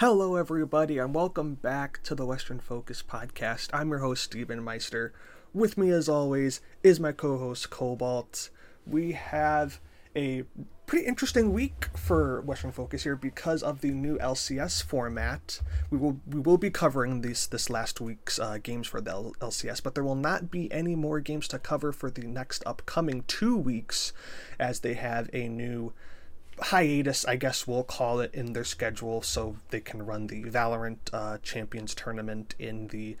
Hello, everybody, and welcome back to the Western Focus podcast. I'm your host, Steven Meister. With me, as always, is my co host, Cobalt. We have a pretty interesting week for Western Focus here because of the new LCS format. We will we will be covering these this last week's uh, games for the L- LCS, but there will not be any more games to cover for the next upcoming two weeks, as they have a new hiatus, I guess we'll call it, in their schedule, so they can run the Valorant uh, Champions tournament in the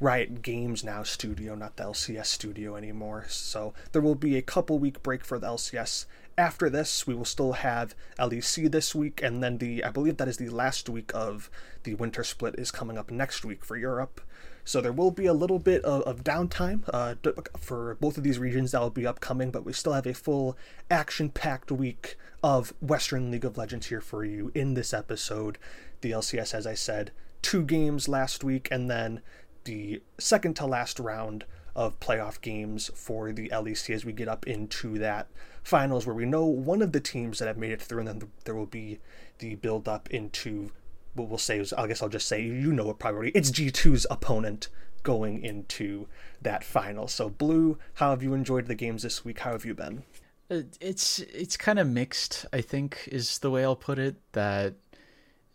Riot Games Now studio, not the LCS studio anymore. So there will be a couple week break for the LCS. After this, we will still have LEC this week, and then the I believe that is the last week of the winter split is coming up next week for Europe. So there will be a little bit of, of downtime uh, for both of these regions that will be upcoming, but we still have a full action-packed week of Western League of Legends here for you in this episode. The LCS, as I said, two games last week, and then the second to last round of playoff games for the LEC as we get up into that finals where we know one of the teams that have made it through, and then there will be the build up into what we'll say is I guess I'll just say you know what priority. it's G2's opponent going into that final. So Blue, how have you enjoyed the games this week? How have you been? It's it's kind of mixed, I think is the way I'll put it that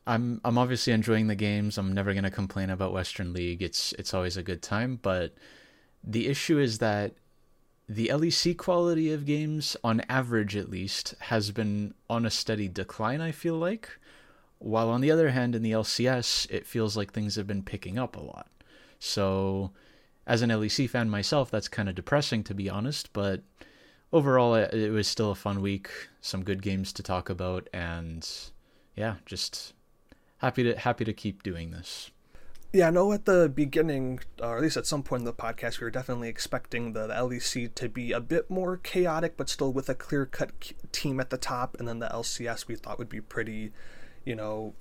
I'm I'm obviously enjoying the games. I'm never to complain about Western League. It's it's always a good time, but the issue is that the LEC quality of games on average at least has been on a steady decline, I feel like. While on the other hand in the LCS, it feels like things have been picking up a lot. So as an LEC fan myself, that's kind of depressing to be honest, but overall it was still a fun week, some good games to talk about and yeah, just happy to happy to keep doing this. Yeah, I know at the beginning, uh, or at least at some point in the podcast, we were definitely expecting the, the LEC to be a bit more chaotic, but still with a clear cut team at the top. And then the LCS we thought would be pretty, you know,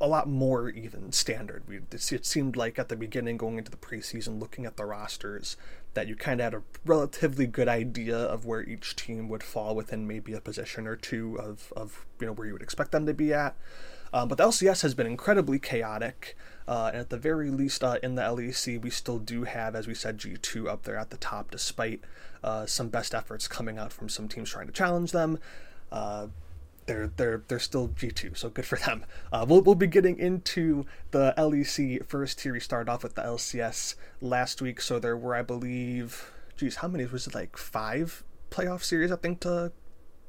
a lot more even standard. We, it seemed like at the beginning, going into the preseason, looking at the rosters, that you kind of had a relatively good idea of where each team would fall within maybe a position or two of, of you know where you would expect them to be at. Um, but the LCS has been incredibly chaotic. Uh, and at the very least, uh, in the LEC, we still do have, as we said, G2 up there at the top, despite uh, some best efforts coming out from some teams trying to challenge them. They're they're they're still G2, so good for them. Uh, we'll we'll be getting into the LEC first here. We started off with the LCS last week, so there were, I believe, geez, how many was it? Like five playoff series, I think, to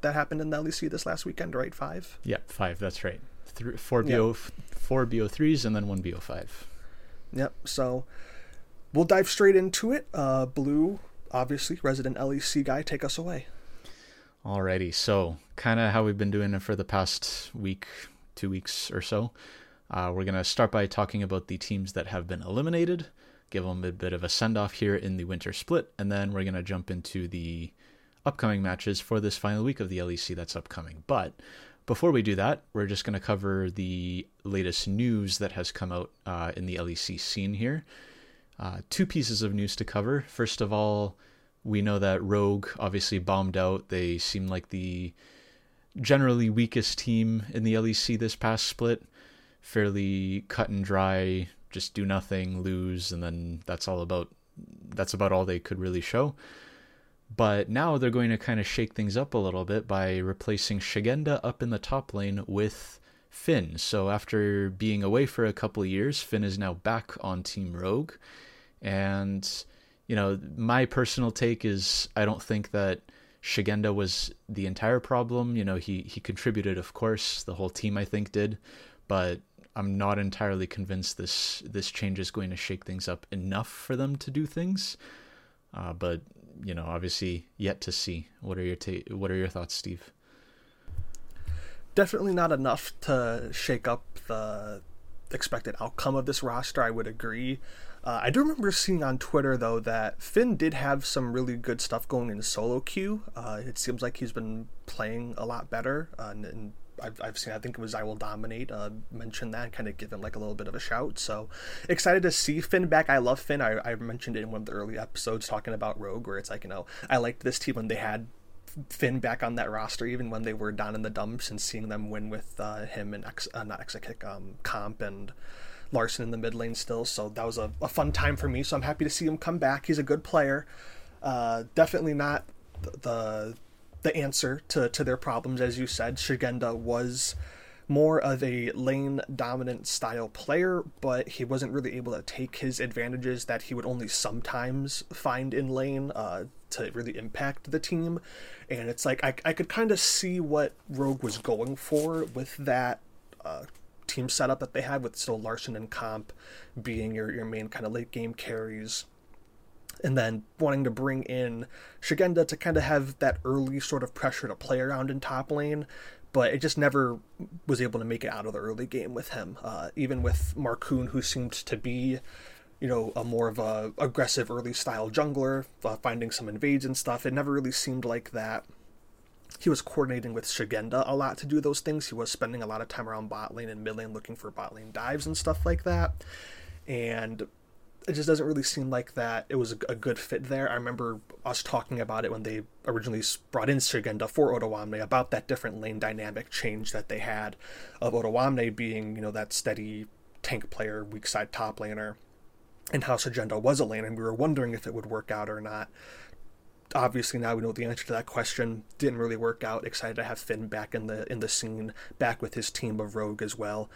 that happened in the LEC this last weekend, right? Five. Yep, five. That's right th- four BO four BO threes and then one BO five. Yep. So we'll dive straight into it. Uh, Blue, obviously, resident LEC guy, take us away. Alrighty. So kind of how we've been doing it for the past week, two weeks or so. Uh, we're gonna start by talking about the teams that have been eliminated. Give them a bit of a send off here in the winter split, and then we're gonna jump into the upcoming matches for this final week of the LEC that's upcoming. But before we do that, we're just going to cover the latest news that has come out uh, in the LEC scene here. Uh, two pieces of news to cover. First of all, we know that Rogue obviously bombed out. They seem like the generally weakest team in the LEC this past split. Fairly cut and dry, just do nothing, lose, and then that's all about. That's about all they could really show. But now they're going to kind of shake things up a little bit by replacing Szygenda up in the top lane with Finn. So after being away for a couple years, Finn is now back on Team Rogue. And, you know, my personal take is I don't think that Szygenda was the entire problem. You know, he, he contributed, of course, the whole team I think did, but I'm not entirely convinced this this change is going to shake things up enough for them to do things. Uh, but you know, obviously yet to see. What are your ta- what are your thoughts, Steve? Definitely not enough to shake up the expected outcome of this roster. I would agree. Uh, I do remember seeing on Twitter though that Finn did have some really good stuff going in solo queue. Uh, it seems like he's been playing a lot better, uh, and, and I've, I've seen, I think it was I Will Dominate, uh, mention that kind of give him like a little bit of a shout. So excited to see Finn back. I love Finn. I, I mentioned it in one of the early episodes talking about Rogue, where it's like, you know, I liked this team when they had Finn back on that roster, even when they were down in the dumps, and seeing them win with uh, him and X, uh, not Exakick, um, Comp and Larssen in the mid lane still. So that was a, a, fun time for me. So I'm happy to see him come back. He's a good player. Uh, definitely not the the answer to, to their problems, as you said. Szygenda was more of a lane dominant style player, but he wasn't really able to take his advantages that he would only sometimes find in lane uh, to really impact the team. And it's like I, I could kind of see what Rogue was going for with that uh, team setup that they had with still Larssen and Comp being your, your main kind of late game carries and then wanting to bring in Szygenda to kind of have that early sort of pressure to play around in top lane, but it just never was able to make it out of the early game with him. Uh, even with Markoon, who seemed to be, you know, a more of a aggressive early style jungler, uh, finding some invades and stuff, it never really seemed like that. He was coordinating with Szygenda a lot to do those things. He was spending a lot of time around bot lane and mid lane looking for bot lane dives and stuff like that. And it just doesn't really seem like that it was a, good fit there. I remember us talking about it when they originally brought in Szygenda for Odoamne about that different lane dynamic change that they had of Odoamne being, you know, that steady tank player, weak side top laner, and how Szygenda was a lane, and we were wondering if it would work out or not. Obviously, now we know the answer to that question. Didn't really work out. Excited to have Finn back in the in the scene, back with his team of Rogue as well.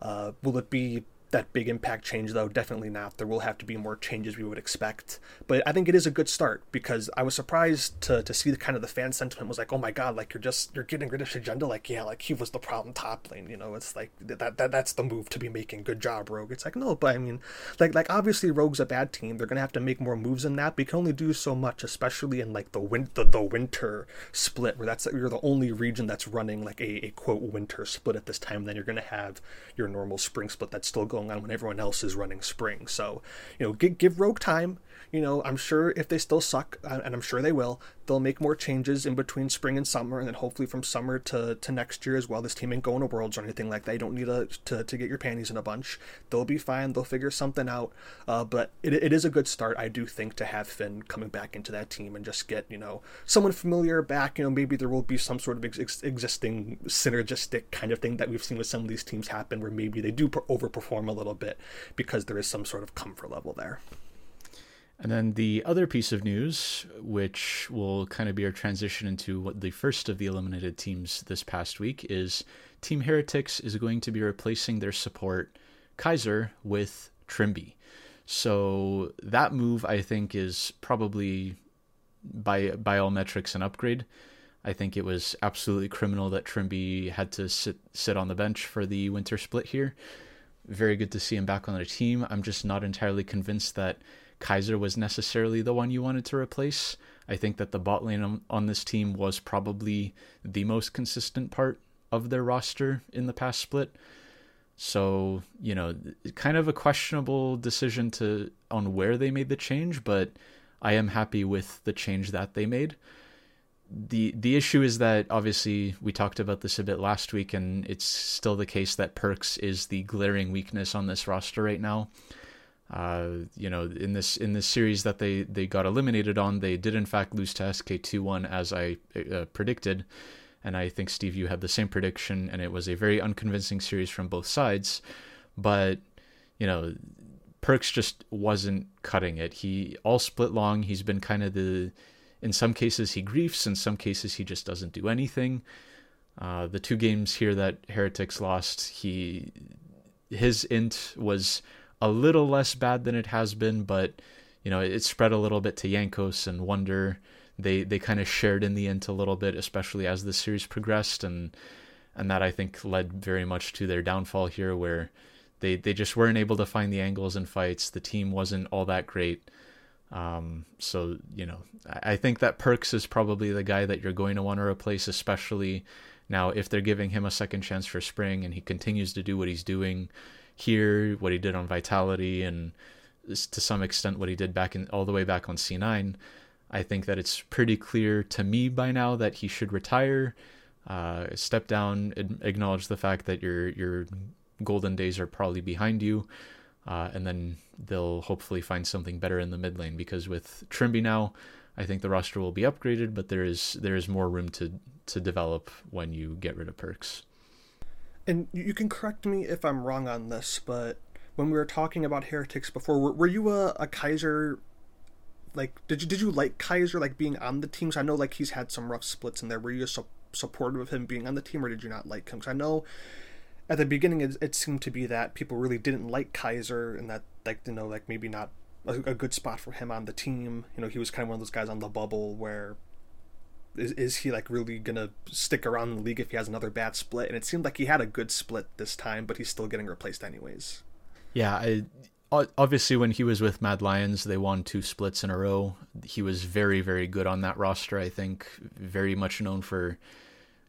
Uh, will it be that big impact change though definitely not. There will have to be more changes we would expect. But i think it is a good start because i was surprised to, to see the kind of the fan sentiment was like oh my god like you're just you're getting rid of Szygenda like yeah like he was the problem top lane you know? It's like that, that that's the move to be making. Good job rogue. It's like no but i mean like like obviously rogue's a bad team. They're gonna have to make more moves than that. You can only do so much especially in like the win the, the winter split where that's you're the only region that's running like a, a quote winter split at this time. Then you're gonna have your normal spring split that's still going on when everyone else is running spring. So, you know, give, give Rogue time. You know, I'm sure if they still suck, uh, and I'm sure they will, they'll make more changes in between spring and summer, and then hopefully from summer to, to next year as well. This team ain't going to Worlds or anything like that. You don't need a, to, to get your panties in a bunch. They'll be fine. They'll figure something out. Uh, but it, it is a good start, I do think, to have Finn coming back into that team and just get, you know, someone familiar back. You know, maybe there will be some sort of ex- existing synergistic kind of thing that we've seen with some of these teams happen where maybe they do overperform a little bit because there is some sort of comfort level there. And then the other piece of news, which will kind of be our transition into what the first of the eliminated teams this past week, is Team Heretics is going to be replacing their support Kaiser with Trymbi. So that move, I think, is probably by by all metrics an upgrade. I think it was absolutely criminal that Trymbi had to sit sit on the bench for the winter split here. Very good to see him back on the team. I'm just not entirely convinced that Kaiser was necessarily the one you wanted to replace. I think that the bot lane on, on this team was probably the most consistent part of their roster in the past split. So, you know, kind of a questionable decision to on where they made the change, but I am happy with the change that they made. The the issue is that obviously we talked about this a bit last week and it's still the case that Perkz is the glaring weakness on this roster right now. Uh, you know, in this in this series that they they got eliminated on, they did in fact lose to SK two one as I uh, predicted, and I think Steve you had the same prediction, and it was a very unconvincing series from both sides. But you know, Perkz just wasn't cutting it. He all split long. He's been kind of the in some cases he griefs, in some cases he just doesn't do anything. Uh, the two games here that Heretics lost, he his int was a little less bad than it has been, but you know it spread a little bit to Yankos and Wonder. They they kind of shared in the end a little bit, especially as the series progressed, and and that I think led very much to their downfall here, where they they just weren't able to find the angles in fights. The team wasn't all that great. Um, so you know, I think that Perkz is probably the guy that you're going to want to replace, especially now if they're giving him a second chance for spring and he continues to do what he's doing here, what he did on Vitality, and to some extent what he did back in all the way back on C9. I think that it's pretty clear to me by now that he should retire, uh, step down, acknowledge the fact that your your golden days are probably behind you, uh, and then they'll hopefully find something better in the mid lane. Because with Trymbi now, I think the roster will be upgraded, but there is there is more room to to develop when you get rid of Perkz. And you can correct me if I'm wrong on this, but when we were talking about heretics before, were, were you a, a Kaiser? Like, did you did you like Kaiser like being on the teams? I know like he's had some rough splits in there. Were you su- supportive of him being on the team, or did you not like him? Because I know at the beginning it, it, seemed to be that people really didn't like Kaiser, and that like you know like maybe not a, a good spot for him on the team. You know, he was kind of one of those guys on the bubble where is, is he like really gonna stick around the league if he has another bad split? And it seemed like he had a good split this time, but he's still getting replaced anyways. Yeah, I, obviously when he was with Mad Lions, they won two splits in a row. He was very very good on that roster. I think very much known for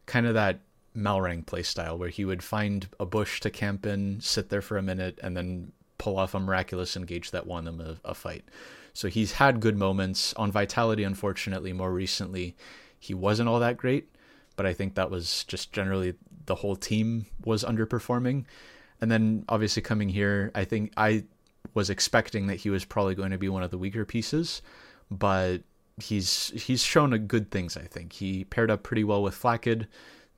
kind of that Malrang play style where he would find a bush to camp in, sit there for a minute, and then pull off a miraculous engage that won them a, a fight. So he's had good moments on Vitality. Unfortunately, more recently, he wasn't all that great, but I think that was just generally the whole team was underperforming. And then obviously coming here, I think I was expecting that he was probably going to be one of the weaker pieces, but he's he's shown good things. I think he paired up pretty well with Flakked.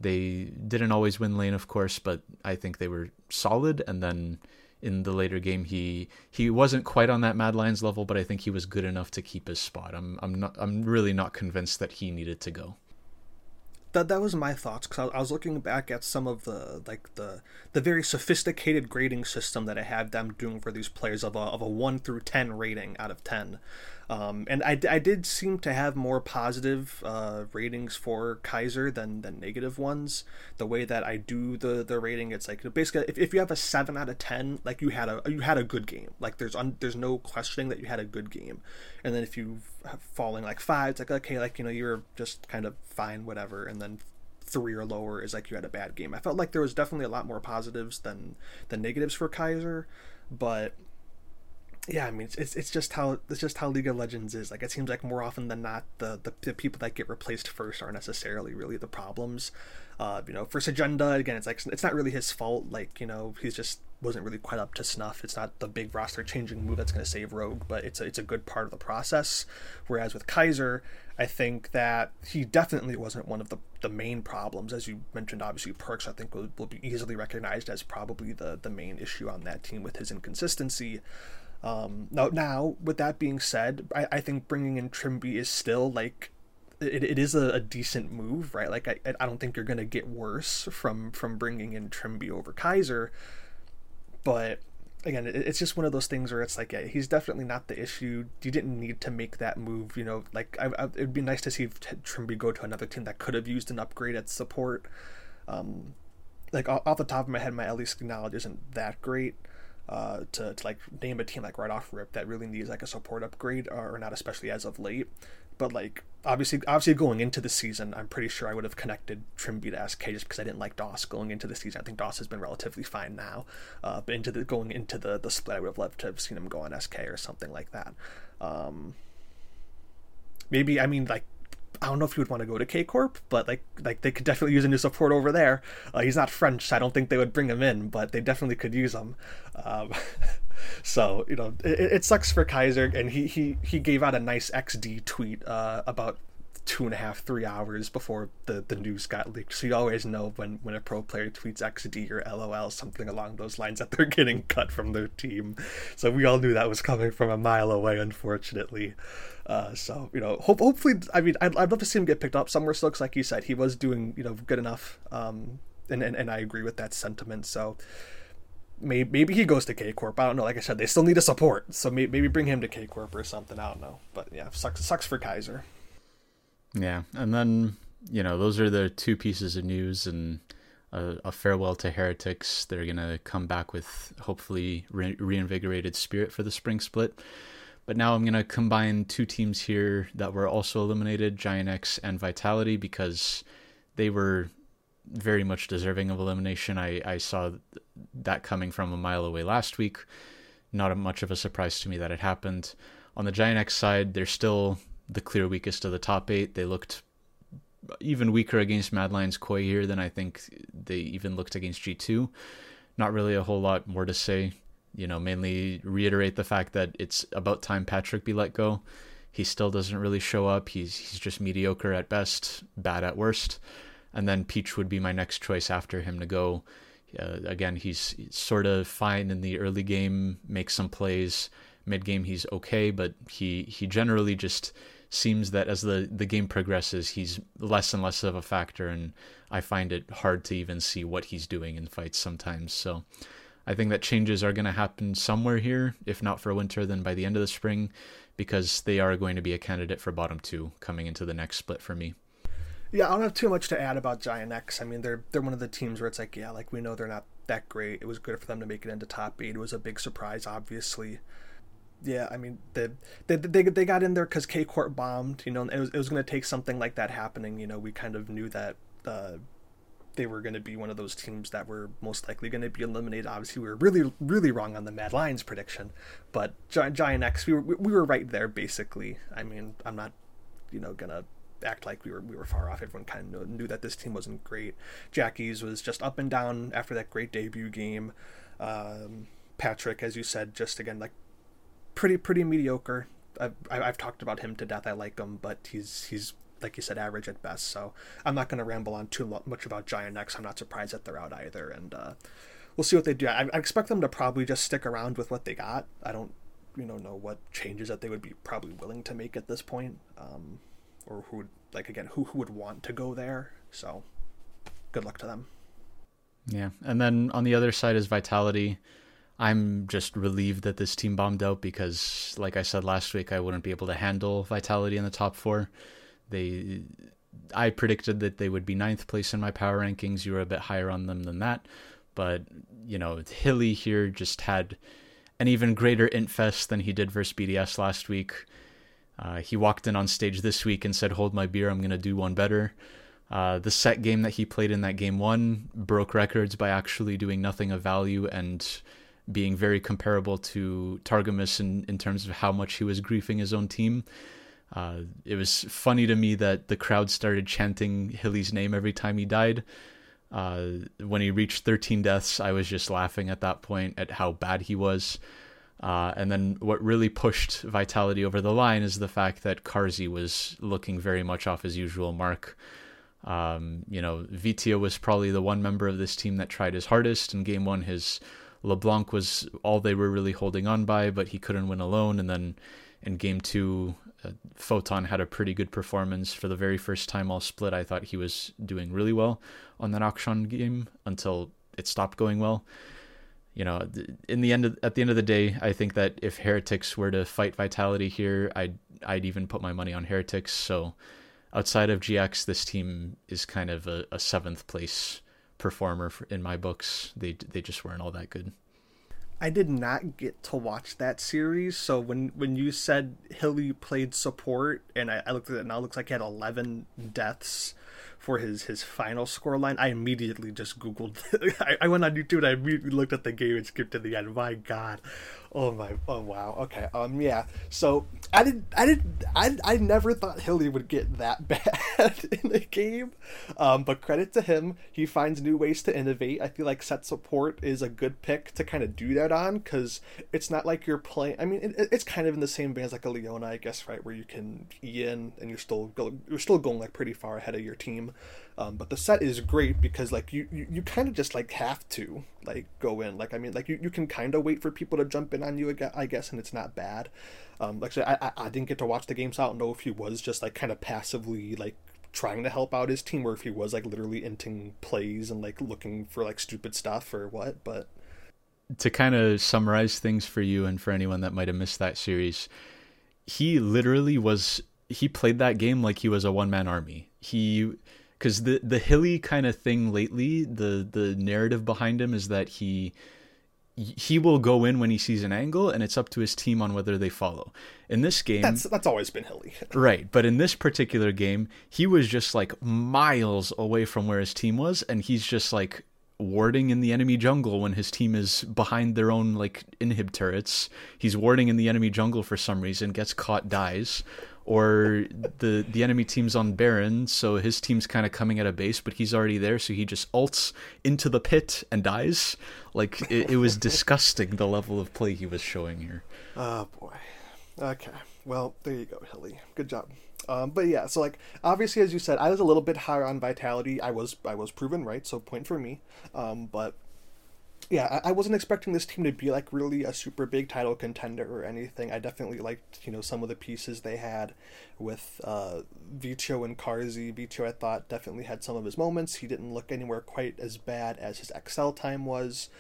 They didn't always win lane, of course, but I think they were solid. And then in the later game, he he wasn't quite on that Mad Lions level, but I think he was good enough to keep his spot. I'm I'm not I'm really not convinced that he needed to go that that was my thoughts because I, was looking back at some of the like the the very sophisticated grading system that I had them doing for these players of a of a one through ten rating out of ten, um, and I, I did seem to have more positive uh, ratings for Kaiser than, than negative ones. The way that I do the, the rating, it's like basically if, if you have a seven out of ten, like you had a you had a good game. Like there's un, there's no questioning that you had a good game. And then if you have falling like five, it's like okay, like you know you're just kind of fine, whatever. And then three or lower is like you had a bad game. I felt like there was definitely a lot more positives than than negatives for Kaiser, but yeah, I mean, it's it's just how it's just how League of Legends is. Like, it seems like more often than not, the the, the people that get replaced first aren't necessarily really the problems. Uh, you know, first agenda again, it's like it's not really his fault. Like, you know, he's just wasn't really quite up to snuff. It's not the big roster changing move that's going to save Rogue, but it's a, it's a good part of the process. Whereas with Kaiser, I think that he definitely wasn't one of the, the main problems. As you mentioned, obviously, Perkz, I think, will, will be easily recognized as probably the, the main issue on that team with his inconsistency. Um, now, now, with that being said, I, I think bringing in Trymbi is still like it, it is a, a decent move, right? Like I, I don't think you're gonna get worse from from bringing in Trymbi over Kaiser, but again, it, it's just one of those things where it's like, yeah, he's definitely not the issue. You didn't need to make that move, you know. Like I, I, it'd be nice to see Trymbi go to another team that could have used an upgrade at support. Um, like off the top of my head, my LEC knowledge isn't that great uh, to, to like name a team like right off rip that really needs like a support upgrade or not especially as of late. But like obviously obviously going into the season i'm pretty sure i would have connected Trymbi to sk just because i didn't like Doss going into the season. I think Doss has been relatively fine now uh, but into the going into the the split i would have loved to have seen him go on sk or something like that. Um, maybe i mean like I don't know if he would want to go to K Corp, but like like they could definitely use a new support over there. Uh, he's not French, so I don't think they would bring him in, but they definitely could use him. Um, so you know, it, it, sucks for Kaiser, and he he he gave out a nice XD tweet uh, about two and a half, three hours before the, the news got leaked. So you always know when, when a pro player tweets XD or LOL, something along those lines, that they're getting cut from their team. So we all knew that was coming from a mile away, unfortunately. Uh, so, you know, hope, hopefully, I mean, I'd, I'd love to see him get picked up somewhere still, like you said, he was doing, you know, good enough. Um, and, and, and I agree with that sentiment. So, maybe, maybe he goes to K Corp. I don't know. Like I said, they still need a support, so maybe, maybe bring him to K Corp or something. I don't know, but yeah, sucks sucks for Kaiser. Yeah, and then you know those are the two pieces of news and a, a farewell to heretics. They're gonna come back with hopefully re- reinvigorated spirit for the spring split. But now I'm gonna combine two teams here that were also eliminated, Giant X and Vitality, because they were very much deserving of elimination. I, I saw that coming from a mile away last week. Not much of a surprise to me that it happened. On the Giant X side, they're still the clear weakest of the top eight. They looked even weaker against Mad Lions Koi here than I think they even looked against G2. Not really a whole lot more to say. You know, mainly reiterate the fact that it's about time Patrik be let go. he still doesn't really show up. He's he's just mediocre at best, bad at worst. And then Peach would be my next choice after him to go. Uh, again, he's sort of fine in the early game, makes some plays. Mid game, he's okay, but he he generally just seems that as the the game progresses, he's less and less of a factor, and I find it hard to even see what he's doing in fights sometimes. So. I think that changes are going to happen somewhere here, if not for winter, then by the end of the spring, because they are going to be a candidate for bottom two coming into the next split for me. Yeah, I don't have too much to add about Giant X. I mean, they're they're one of the teams where it's like, yeah, like we know they're not that great. It was good for them to make it into top eight. It was a big surprise, obviously. Yeah, I mean, they they they, they got in there because K Corp bombed. You know, it was it was going to take something like that happening. You know, we kind of knew that. Uh, they were going to be one of those teams that were most likely going to be eliminated. Obviously, we were really, really wrong on the Mad Lions prediction, but Giant, X, we were we were right there basically. I mean, I'm not, you know, gonna act like we were we were far off. Everyone kind of knew that this team wasn't great. Jackies was just up and down after that great debut game. Um, Patrik, as you said, just again like pretty pretty mediocre. I've, I've talked about him to death. I like him, but he's he's like you said, average at best. So I'm not going to ramble on too much about Giant X. I'm not surprised that they're out either, and uh, we'll see what they do. I, I expect them to probably just stick around with what they got. I don't, you know, know what changes that they would be probably willing to make at this point. Um, or who would like again who who would want to go there. So good luck to them. Yeah, and then on the other side is Vitality. I'm just relieved that this team bombed out because, like I said last week, I wouldn't be able to handle Vitality in the top four. They, I predicted that they would be ninth place in my power rankings. You were a bit higher on them than that, but you know, Hilly here just had an even greater int fest than he did versus BDS last week. Uh, he walked in on stage this week and said, "Hold my beer, I'm gonna do one better." Uh, the Sett game that he played in that game one broke records by actually doing nothing of value and being very comparable to Targamas in, in terms of how much he was griefing his own team. Uh, it was funny to me that the crowd started chanting Hilly's name every time he died. Uh, when he reached 13 deaths, I was just laughing at that point at how bad he was. Uh, and then what really pushed Vitality over the line is the fact that Carzzy was looking very much off his usual mark. Um, you know, Vetheo was probably the one member of this team that tried his hardest. In game one, his LeBlanc was all they were really holding on by, but he couldn't win alone. And then in game two, uh, Photon had a pretty good performance for the very first time all split. I thought he was doing really well on that Akshan game until it stopped going well you know, in the end of, at the end of the day, I think that if Heretics were to fight Vitality here, I'd I'd even put my money on Heretics. So outside of GX, this team is kind of a, a seventh place performer for, in my books. They they just weren't all that good. I did not get to watch that series, so when when you said Hilly played support, and I, I looked at it now, it looks like he had eleven deaths for his his final score line, I immediately just googled. I, I, went on YouTube and I immediately looked at the game and skipped to the end. My God, oh my, oh wow. Okay, um, yeah. So I didn't. I didn't. I, I never thought Hilly would get that bad in the game. Um, but credit to him, he finds new ways to innovate. I feel like Sett support is a good pick to kind of do that on because it's not like you're playing. I mean, it, it's kind of in the same vein as like a Leona, I guess, right, where you can e in and you're still go, you're still going like pretty far ahead of your team. Um, but the Sett is great because like you, you, you kind of just like have to like go in. Like I mean, like you, you can kind of wait for people to jump in on you, I guess, and it's not bad. Um, like I, I, didn't get to watch the game, so I don't know if he was just like kind of passively like trying to help out his team, or if he was like literally inting plays and like looking for like stupid stuff or what. But to kind of summarize things for you and for anyone that might have missed that series, he literally was he played that game like he was a one man army. He because the the hilly kind of thing lately, the the narrative behind him is that he he will go in when he sees an angle, and it's up to his team on whether they follow. In this game, that's that's always been Hilly, right? But in this particular game, he was just like miles away from where his team was, and he's just like warding in the enemy jungle when his team is behind their own like inhib turrets. He's warding in the enemy jungle for some reason, gets caught, dies or the the enemy team's on Baron, so his team's kind of coming at a base, but he's already there, so he just ults into the pit and dies. Like it, it was disgusting the level of play he was showing here. Oh boy. Okay. Well, there you go, Hilly. Good job. Um, but yeah, so like obviously, as you said, I was a little bit higher on vitality. I was I was proven right, so point for me. Um, but yeah, I, wasn't expecting this team to be like really a super big title contender or anything. I definitely liked you know some of the pieces they had with uh, Vetheo and Carzzy. Vetheo, I thought, definitely had some of his moments. He didn't look anywhere quite as bad as his Excel time was.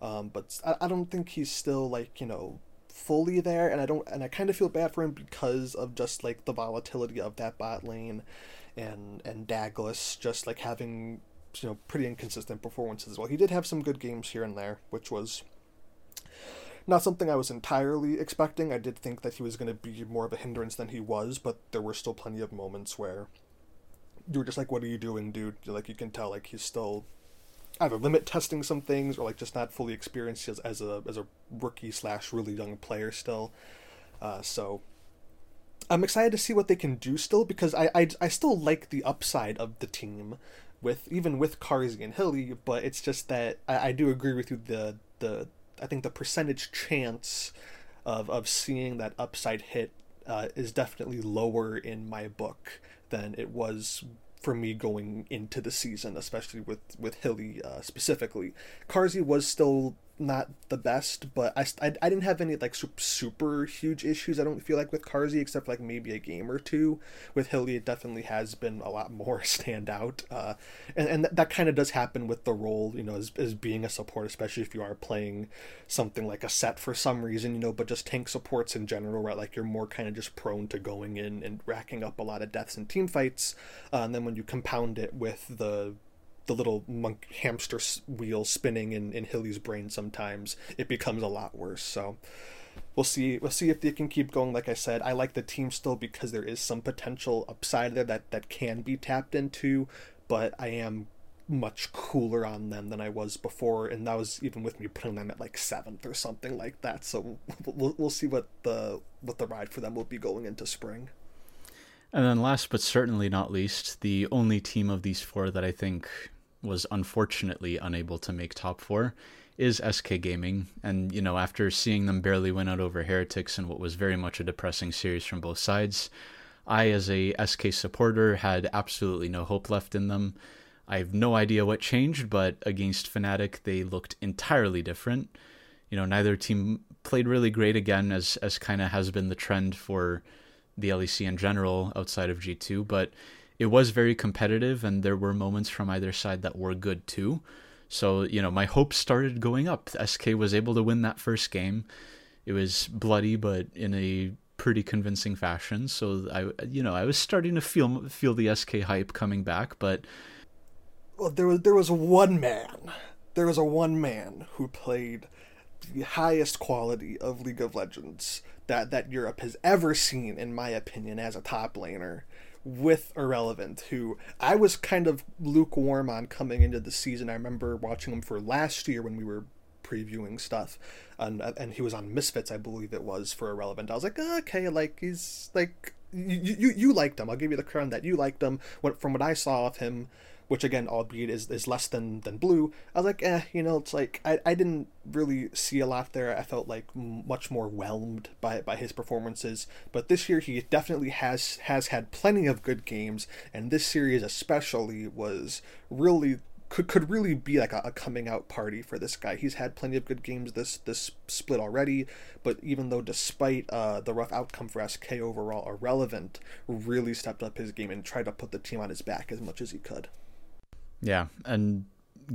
Um, but I, I don't think he's still like you know fully there, and I don't, and I kind of feel bad for him because of just like the volatility of that bot lane, and and Douglas just like having you know pretty inconsistent performances as well. He did have some good games here and there, which was not something I was entirely expecting. I did think that he was going to be more of a hindrance than he was, but there were still plenty of moments where you were just like, "What are you doing, dude?" Like you can tell, like he's still either limit testing some things or like just not fully experienced as, as a as a rookie slash really young player still. Uh, so I'm excited to see what they can do still because I, I I still like the upside of the team with even with Carzzy and Hilly, but it's just that I, I do agree with you the the I think the percentage chance of of seeing that upside hit uh, is definitely lower in my book than it was for me going into the season, especially with with Hilly uh, specifically. Carzzy was still not the best, but I, I, I, didn't have any like super, super huge issues. I don't feel like with Carzzy, except like maybe a game or two. With Hilly, it definitely has been a lot more standout, uh, and and that, that kind of does happen with the role, you know, as, as being a support, especially if you are playing something like a Sett for some reason, you know. But just tank supports in general, right? Like you're more kind of just prone to going in and racking up a lot of deaths in team fights, uh, and then when you compound it with the the little monk hamster wheel spinning in, in Hilly's brain sometimes, it becomes a lot worse. So we'll see we'll see if they can keep going. Like I said, I like the team still because there is some potential upside there that, that can be tapped into, but I am much cooler on them than I was before, and that was even with me putting them at like seventh or something like that. So we'll, we'll see what the what the ride for them will be going into spring. And then, last but certainly not least, the only team of these four that I think was unfortunately unable to make top four is SK Gaming. And, you know, after seeing them barely win out over Heretics in what was very much a depressing series from both sides, I, as a SK supporter, had absolutely no hope left in them. I have no idea what changed, but against Fnatic, they looked entirely different. You know, neither team played really great again, as as kind of has been the trend for the LEC in general outside of G2, but it was very competitive and there were moments from either side that were good too. So, you know, my hopes started going up. SK was able to win that first game. It was bloody, but in a pretty convincing fashion. So I, you know, I was starting to feel feel the SK hype coming back. But well, there was there was one man, there was a one man who played the highest quality of League of Legends that that Europe has ever seen, in my opinion, as a top laner with Irrelevant, who I was kind of lukewarm on coming into the season. I remember watching him for last year when we were previewing stuff, and and he was on Misfits, I believe it was for Irrelevant. I was like, oh, okay, like he's like you, you you liked him. I'll give you the crown that you liked him. What from what I saw of him which again, albeit is, is less than, than blue, I was like, eh, you know, it's like, I, I didn't really see a lot there. I felt like much more whelmed by, by his performances. But this year, he definitely has, has had plenty of good games, and this series especially was really could could really be like a, a, coming out party for this guy. He's had plenty of good games this this split already, but even though despite uh, the rough outcome for SK overall, irrelevant really stepped up his game and tried to put the team on his back as much as he could. Yeah, and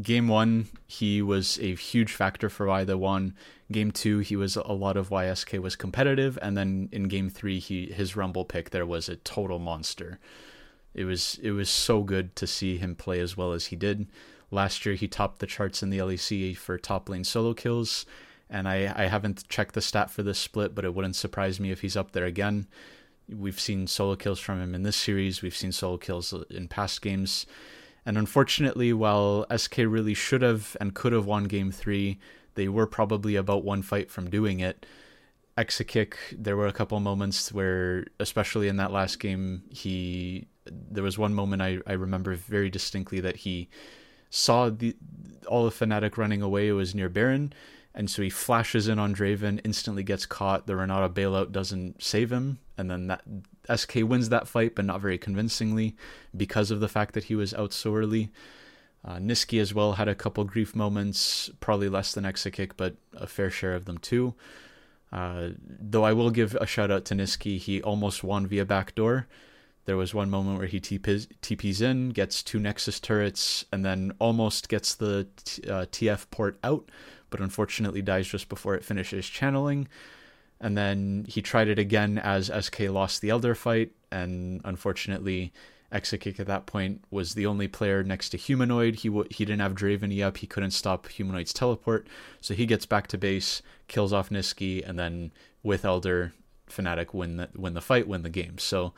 game one, he was a huge factor for why they won. Game two, he was a lot of why SK was competitive, and then in game three, he his rumble pick there was a total monster. It was it was so good to see him play as well as he did. Last year, he topped the charts in the LEC for top lane solo kills, and I I haven't checked the stat for this split, but it wouldn't surprise me if he's up there again. We've seen solo kills from him in this series. We've seen solo kills in past games and unfortunately, while SK really should have and could have won game three, they were probably about one fight from doing it. Exakick, there were a couple moments where, especially in that last game, he there was one moment I, I remember very distinctly that he saw the all the Fnatic running away. It was near Baron, and so he flashes in on Draven, instantly gets caught. The Renata bailout doesn't save him, and then that SK wins that fight, but not very convincingly because of the fact that he was out so early. Uh, Nisqy as well had a couple grief moments, probably less than Exakick, but a fair share of them too. Uh, though I will give a shout out to Nisqy, he almost won via backdoor. There was one moment where he TPs, in, gets two Nexus turrets, and then almost gets the t- uh, TF port out, but unfortunately dies just before it finishes channeling. And then he tried it again as SK lost the Elder fight, and unfortunately, Exakick at that point was the only player next to Humanoid. He w- he didn't have Draven up. He couldn't stop Humanoid's teleport, so he gets back to base, kills off Nisqy, and then with Elder, Fnatic win the win the fight, win the game. So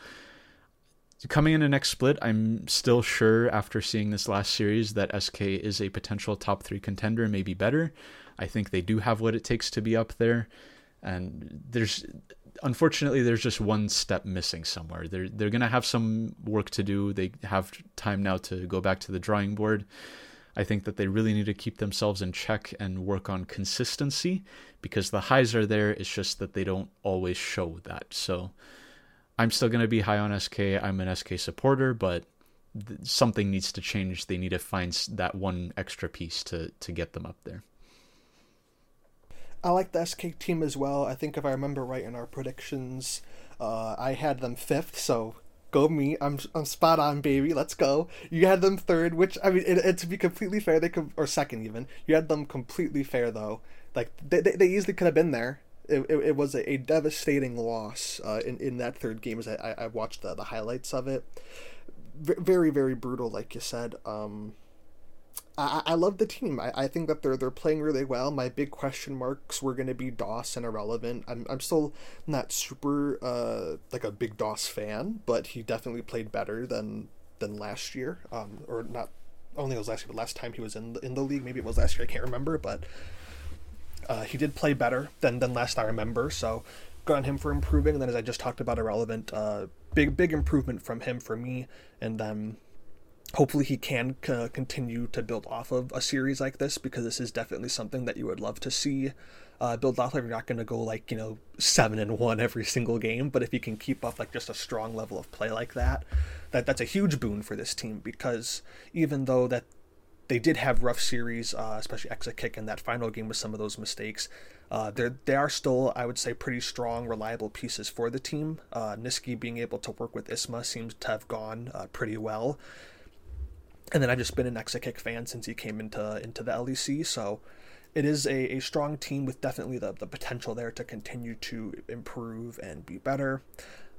coming in the next split, I'm still sure after seeing this last series that SK is a potential top three contender, maybe better. I think they do have what it takes to be up there, and there's unfortunately there's just one step missing somewhere. They're they're gonna have some work to do. They have time now to go back to the drawing board. I think that they really need to keep themselves in check and work on consistency because the highs are there. It's just that they don't always show that. So I'm still going to be high on SK. I'm an SK supporter, but th- something needs to change. They need to find that one extra piece to to get them up there. I like the SK team as well. I think if I remember right in our predictions, uh, I had them fifth, so go me. I'm I'm spot on, baby. Let's go. You had them third, which I mean, it, it, to be completely fair, they could or second even. You had them completely fair though. Like they they, they easily could have been there it, it, it was a, a, devastating loss uh, in, in that third game as I, I watched the, the highlights of it. V- very, very brutal, like you said. Um, I, I love the team. I, I think that they're they're playing really well. My big question marks were going to be Doss and Irrelevant. I'm, I'm still not super uh, like a big Doss fan, but he definitely played better than than last year. Um, or not only was last year, but last time he was in the, in the league. Maybe it was last year. I can't remember, but uh, he did play better than than last I remember, so good on him for improving. And then, as I just talked about, irrelevant, uh, big big improvement from him for me. And then hopefully he can c- continue to build off of a series like this because this is definitely something that you would love to see uh, build off of. You're not going to go like you know seven and one every single game, but if you can keep up like just a strong level of play like that, that that's a huge boon for this team because even though that they did have rough series, uh, especially Exakick in that final game with some of those mistakes. Uh, they're, they are still, I would say, pretty strong, reliable pieces for the team. Uh, Nisqy being able to work with Isma seems to have gone uh, pretty well. And then I've just been an Exakick fan since he came into into the LEC, so it is a, a strong team with definitely the, the potential there to continue to improve and be better.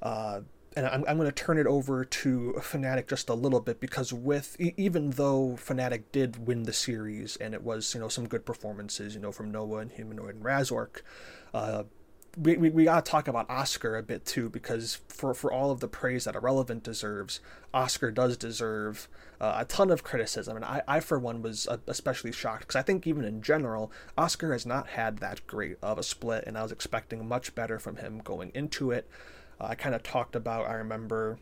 Uh, and I'm, I'm going to turn it over to Fnatic just a little bit because with even though Fnatic did win the series and it was you know some good performances you know from Noah and Humanoid and Razork, uh, we, we, we got to talk about Oscar a bit too because for, for all of the praise that Irrelevant deserves, Oscar does deserve uh, a ton of criticism. And I, I for one, was especially shocked because I think even in general, Oscar has not had that great of a split, and I was expecting much better from him going into it uh, I kind of talked about, I remember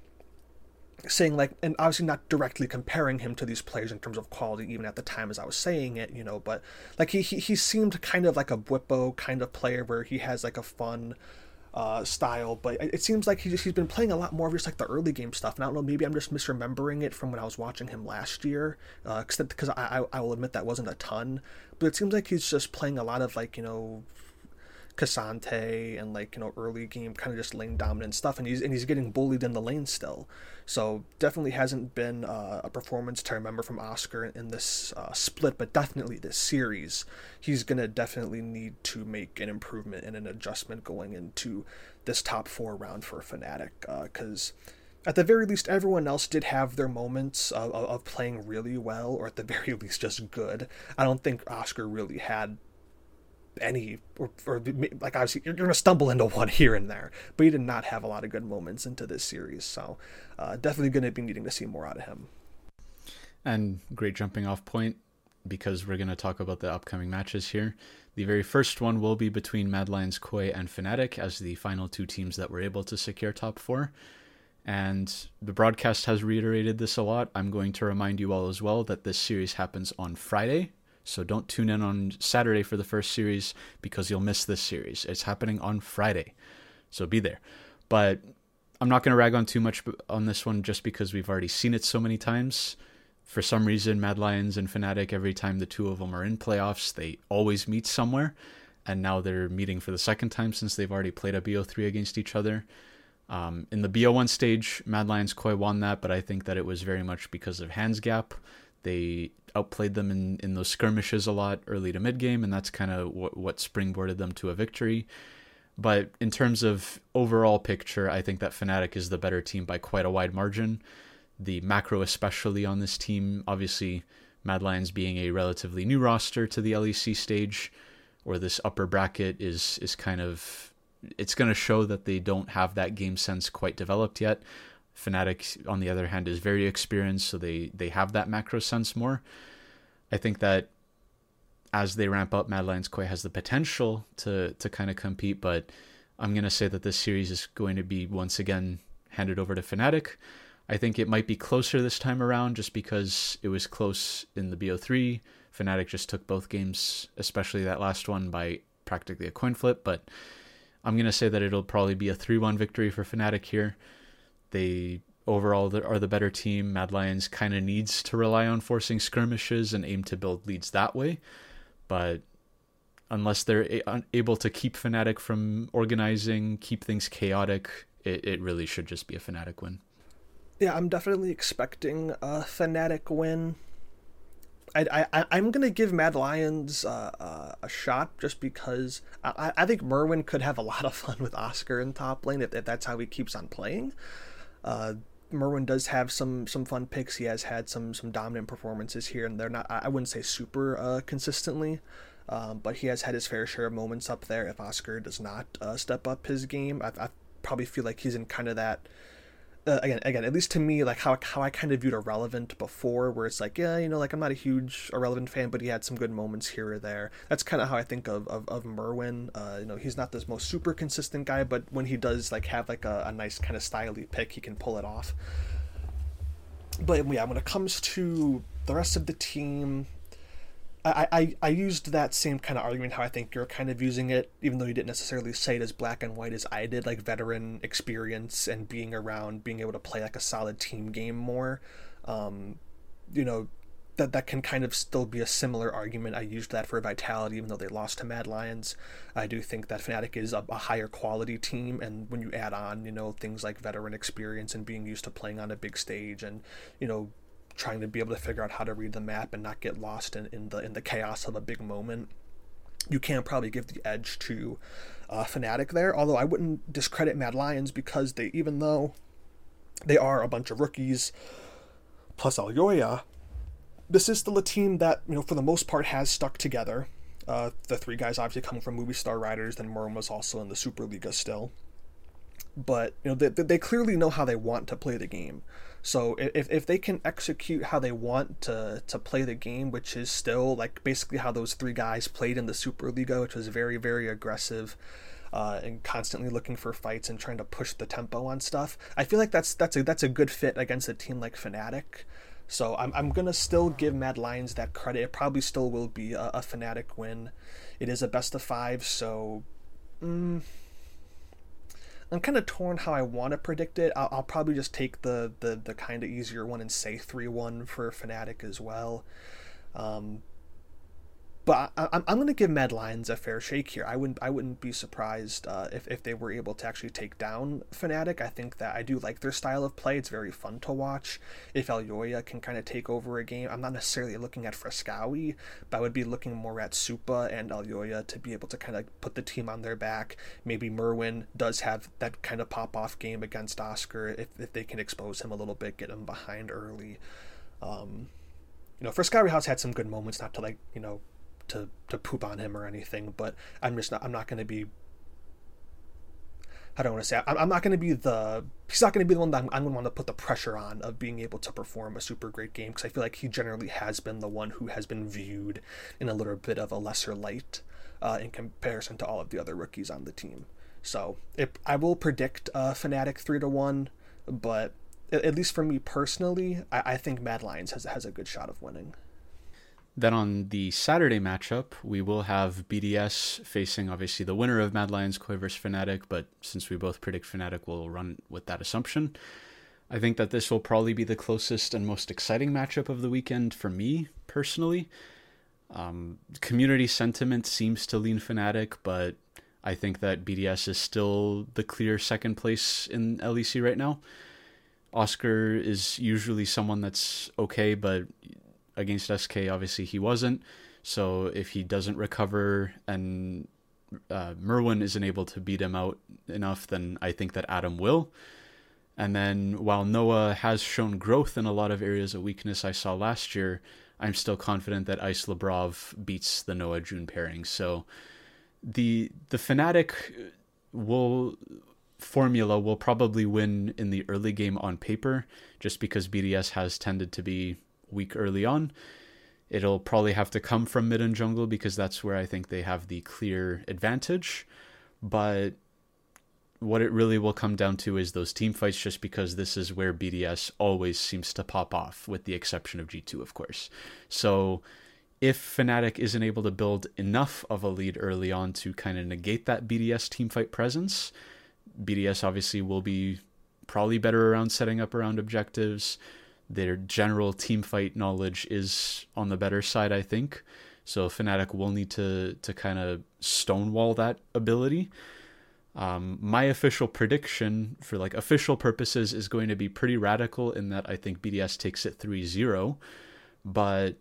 saying like and obviously not directly comparing him to these players in terms of quality even at the time as I was saying it you know but like he he, he seemed kind of like a Bwipo kind of player where he has like a fun uh, style but it seems like he just, he's been playing a lot more of just like the early game stuff and I don't know maybe I'm just misremembering it from when I was watching him last year because uh, I, I, I will admit that wasn't a ton but it seems like he's just playing a lot of like you know K'Sante and like you know early game kind of just lane dominant stuff, and he's and he's getting bullied in the lane still. So definitely hasn't been uh, a performance to remember from Oscar in this uh, split, but definitely this series, he's gonna definitely need to make an improvement and an adjustment going into this top four round for Fnatic, because. Uh, at the very least, everyone else did have their moments of, of, playing really well, or at the very least, just good. I don't think Oscar really had any or, or like obviously you're, to stumble into one here and there but he did not have a lot of good moments into this series so uh, definitely to be needing to see more out of him. And great jumping off point because we're going to talk about the upcoming matches here. The very first one will be between mad lions koi and fnatic as the final two teams that were able to secure top four. And the broadcast has reiterated this a lot. I'm going to remind you all as well that this series happens on friday so don't tune in on Saturday for the first series because you'll miss this series. It's happening on Friday. So be there. But I'm not going to rag on too much on this one just because we've already seen it so many times. For some reason, Mad Lions and Fnatic, every time the two of them are in playoffs, they always meet somewhere. And now they're meeting for the second time since they've already played a BO3 against each other. Um, in the BO1 stage, Mad Lions Koi won that, but I think that it was very much because of hands gap. They outplayed them in, in those skirmishes a lot early to mid game, and that's kind of what, what springboarded them to a victory. But in terms of overall picture, I think that Fnatic is the better team by quite a wide margin. The macro, especially on this team, obviously, Mad Lions being a relatively new roster to the LEC stage, or this upper bracket is is kind of it's going to show that they don't have that game sense quite developed yet. Fnatic, on the other hand, is very experienced, so they they have that macro sense more. I think that as they ramp up, Mad Lions Koi has the potential to to kind of compete, but I'm gonna say that this series is going to be once again handed over to Fnatic. I think it might be closer this time around, just because it was close in the BO3. Fnatic just took both games, especially that last one, by practically a coin flip. But I'm gonna say that it'll probably be a 3-1 victory for Fnatic here. They overall are the better team. Mad Lions kind of needs to rely on forcing skirmishes and aim to build leads that way but unless they're able to keep Fnatic from organizing, keep things chaotic, it, it really should just be a Fnatic win. Yeah, I'm definitely expecting a Fnatic win. I, I, I'm going to give Mad Lions uh, uh, a shot just because I, I think Myrwn could have a lot of fun with Oscar in top lane if, if that's how he keeps on playing. Uh, Myrwn does have some some fun picks. He has had some some dominant performances here, and they're not. I wouldn't say super uh, consistently, um, but he has had his fair share of moments up there. If Oscar does not uh, step up his game, I, I probably feel like he's in kind of that uh, again, again, at least to me, like how how I kind of viewed irrelevant before, where it's like, yeah, you know, like I'm not a huge irrelevant fan, but he had some good moments here or there. That's kind of how I think of of, of Myrwn. Uh, you know, he's not this most super consistent guy, but when he does like have like a, a nice kind of styly pick, he can pull it off. But yeah, when it comes to the rest of the team, I, I, I used that same kind of argument how I think you're kind of using it, even though you didn't necessarily say it as black and white as I did, like veteran experience and being around, being able to play like a solid team game more. Um, you know, that that can kind of still be a similar argument. I used that for Vitality, even though they lost to Mad Lions. I do think that Fnatic is a, a, higher quality team, and when you add on, you know, things like veteran experience and being used to playing on a big stage, and you know, trying to be able to figure out how to read the map and not get lost in, in the in the chaos of a big moment. You can probably give the edge to uh, Fnatic there, although I wouldn't discredit Mad Lions because they, even though they are a bunch of rookies plus Elyoya, this is still a team that you know for the most part has stuck together. Uh, the three guys obviously come from Movistar Riders, then Myrwn was also in the Superliga still. But you know they, they clearly know how they want to play the game. So if, if they can execute how they want to, to play the game, which is still like basically how those three guys played in the Superliga, which was very, very aggressive uh, and constantly looking for fights and trying to push the tempo on stuff, I feel like that's that's a that's a good fit against a team like Fnatic. So I'm, I'm gonna still give Mad Lions that credit. It probably still will be a, a Fnatic win. It is a best of five, so mm, I'm kind of torn how I want to predict it. I'll, I'll probably just take the the, the kind of easier one and say three one for Fnatic as well. Um, but I, am I'm going to give Mad Lions a fair shake here. I wouldn't I wouldn't be surprised uh, if if they were able to actually take down Fnatic. I think that I do like their style of play. It's very fun to watch. If Elyoya can kind of take over a game, I'm not necessarily looking at Fresskowy, but I would be looking more at Supa and Elyoya to be able to kind of put the team on their back. Maybe Myrwn does have that kind of pop off game against Oscar if if they can expose him a little bit, get him behind early. Um, you know, Fresskowy has had some good moments, not to like you know to to poop on him or anything, but I'm just not I'm not going to be I don't want to say I'm, not going to be the he's not going to be the one that I'm, I'm going to want to put the pressure on of being able to perform a super great game because I feel like he generally has been the one who has been viewed in a little bit of a lesser light uh, in comparison to all of the other rookies on the team. So it, I will predict uh, Fnatic three to one, but at, at least for me personally, I, I think Mad Lions has has a good shot of winning. Then on the Saturday matchup, we will have BDS facing obviously the winner of Mad Lions Koi versus Fnatic, but since we both predict Fnatic, we'll run with that assumption. I think that this will probably be the closest and most exciting matchup of the weekend for me personally. Um, community sentiment seems to lean Fnatic, but I think that BDS is still the clear second place in LEC right now. Oscar is usually someone that's okay, but against SK, obviously he wasn't. So if he doesn't recover and uh, Myrwn isn't able to beat him out enough, then I think that Adam will. And then while Noah has shown growth in a lot of areas of weakness I saw last year, I'm still confident that Ice Labrov beats the Noah Jun pairing. So the the Fnatic will formula will probably win in the early game on paper, just because BDS has tended to be weak early on. It'll probably have to come from mid and jungle because that's where I think they have the clear advantage. But what it really will come down to is those team fights, just because this is where BDS always seems to pop off, with the exception of G2, of course. So if Fnatic isn't able to build enough of a lead early on to kind of negate that BDS team fight presence, BDS obviously will be probably better around setting up around objectives. Their general team fight knowledge is on the better side, I think. So Fnatic will need to to kind of stonewall that ability. Um, my official prediction for like official purposes is going to be pretty radical in that I think BDS takes it 3-0, but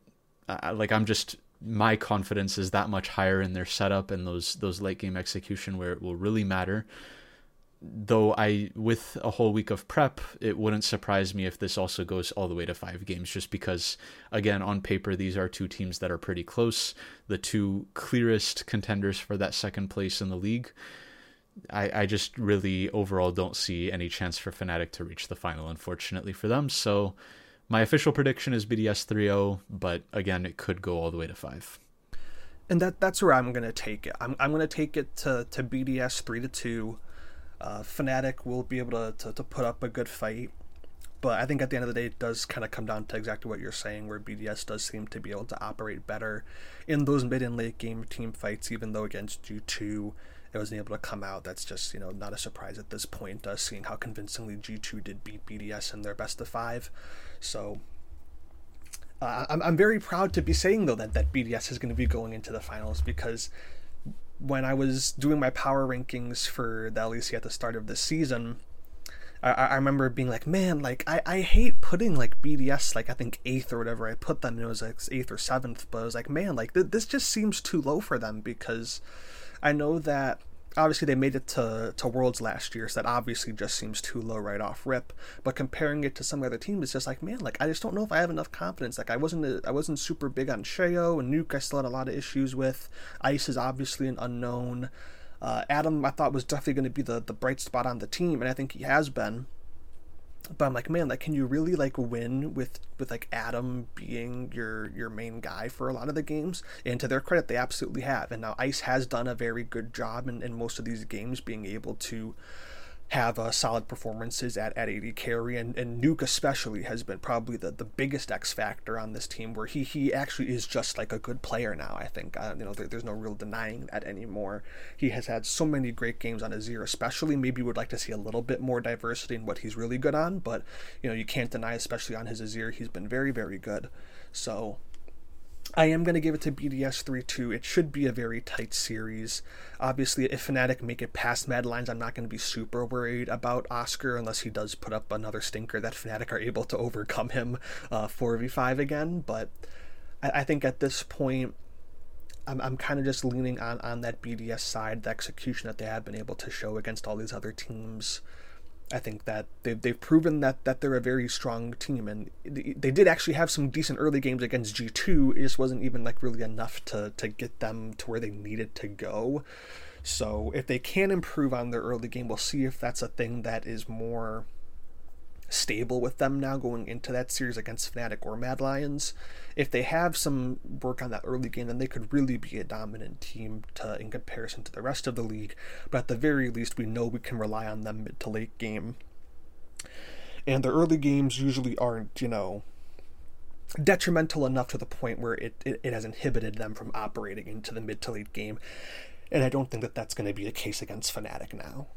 uh, like I'm just my confidence is that much higher in their setup and those those late game execution where it will really matter though I with a whole week of prep, it wouldn't surprise me if this also goes all the way to five games, just because again on paper these are two teams that are pretty close, the two clearest contenders for that second place in the league. I, I just really overall don't see any chance for Fnatic to reach the final, unfortunately for them. So my official prediction is BDS 3-0, but again, it could go all the way to five. And that that's where I'm gonna take it. I'm I'm gonna take it to, to BDS three to two uh, Fnatic will be able to, to, to put up a good fight. But I think at the end of the day, it does kind of come down to exactly what you're saying, where BDS does seem to be able to operate better in those mid and late game team fights, even though against G2, it wasn't able to come out. That's just, you know, not a surprise at this point, uh, seeing how convincingly G2 did beat BDS in their best of five. So uh, I'm, I'm very proud to be saying, though, that, that BDS is going to be going into the finals because when I was doing my power rankings for the LEC at the start of the season, I, I remember being like, man, like I, I hate putting like BDS like I think eighth or whatever. I put them, and it was like eighth or seventh, but I was like, man, like th- this just seems too low for them because I know that obviously they made it to, to Worlds last year, so that obviously just seems too low right off rip. But comparing it to some other teams, it's just like, man, like I just don't know if I have enough confidence. Like I wasn't I wasn't super big on Sheo and Nuc. I still had a lot of issues with. Ice is obviously an unknown. Uh, Adam, I thought was definitely going to be the the bright spot on the team, and I think he has been but I'm like, man, like, can you really like win with with like Adam being your your main guy for a lot of the games? And to their credit, they absolutely have. And now Ice has done a very good job in, in most of these games, being able to have uh, solid performances at, at AD carry, and, and Nuc especially has been probably the, the biggest X factor on this team, where he he actually is just like a good player now. I think uh, you know there, there's no real denying that anymore. He has had so many great games on Azir, especially. Maybe would like to see a little bit more diversity in what he's really good on, but you know you can't deny, especially on his Azir, he's been very very good. So I am going to give it to BDS 3 2. It should be a very tight series. Obviously, if Fnatic make it past Mad Lions, I'm not going to be super worried about Oscar unless he does put up another stinker that Fnatic are able to overcome him uh, 4v5 again. But I, I think at this point, I'm, I'm kind of just leaning on, on that BDS side, the execution that they have been able to show against all these other teams. I think that they've, they've proven that, that they're a very strong team, and they did actually have some decent early games against G2. It just wasn't even like really enough to, to get them to where they needed to go. So if they can improve on their early game, we'll see if that's a thing that is more stable with them now going into that series against Fnatic or Mad Lions. If they have some work on that early game, then they could really be a dominant team to, in comparison to the rest of the league. But at the very least, we know we can rely on them mid to late game. And the early games usually aren't, you know, detrimental enough to the point where it, it, it has inhibited them from operating into the mid to late game. And I don't think that that's going to be the case against Fnatic now.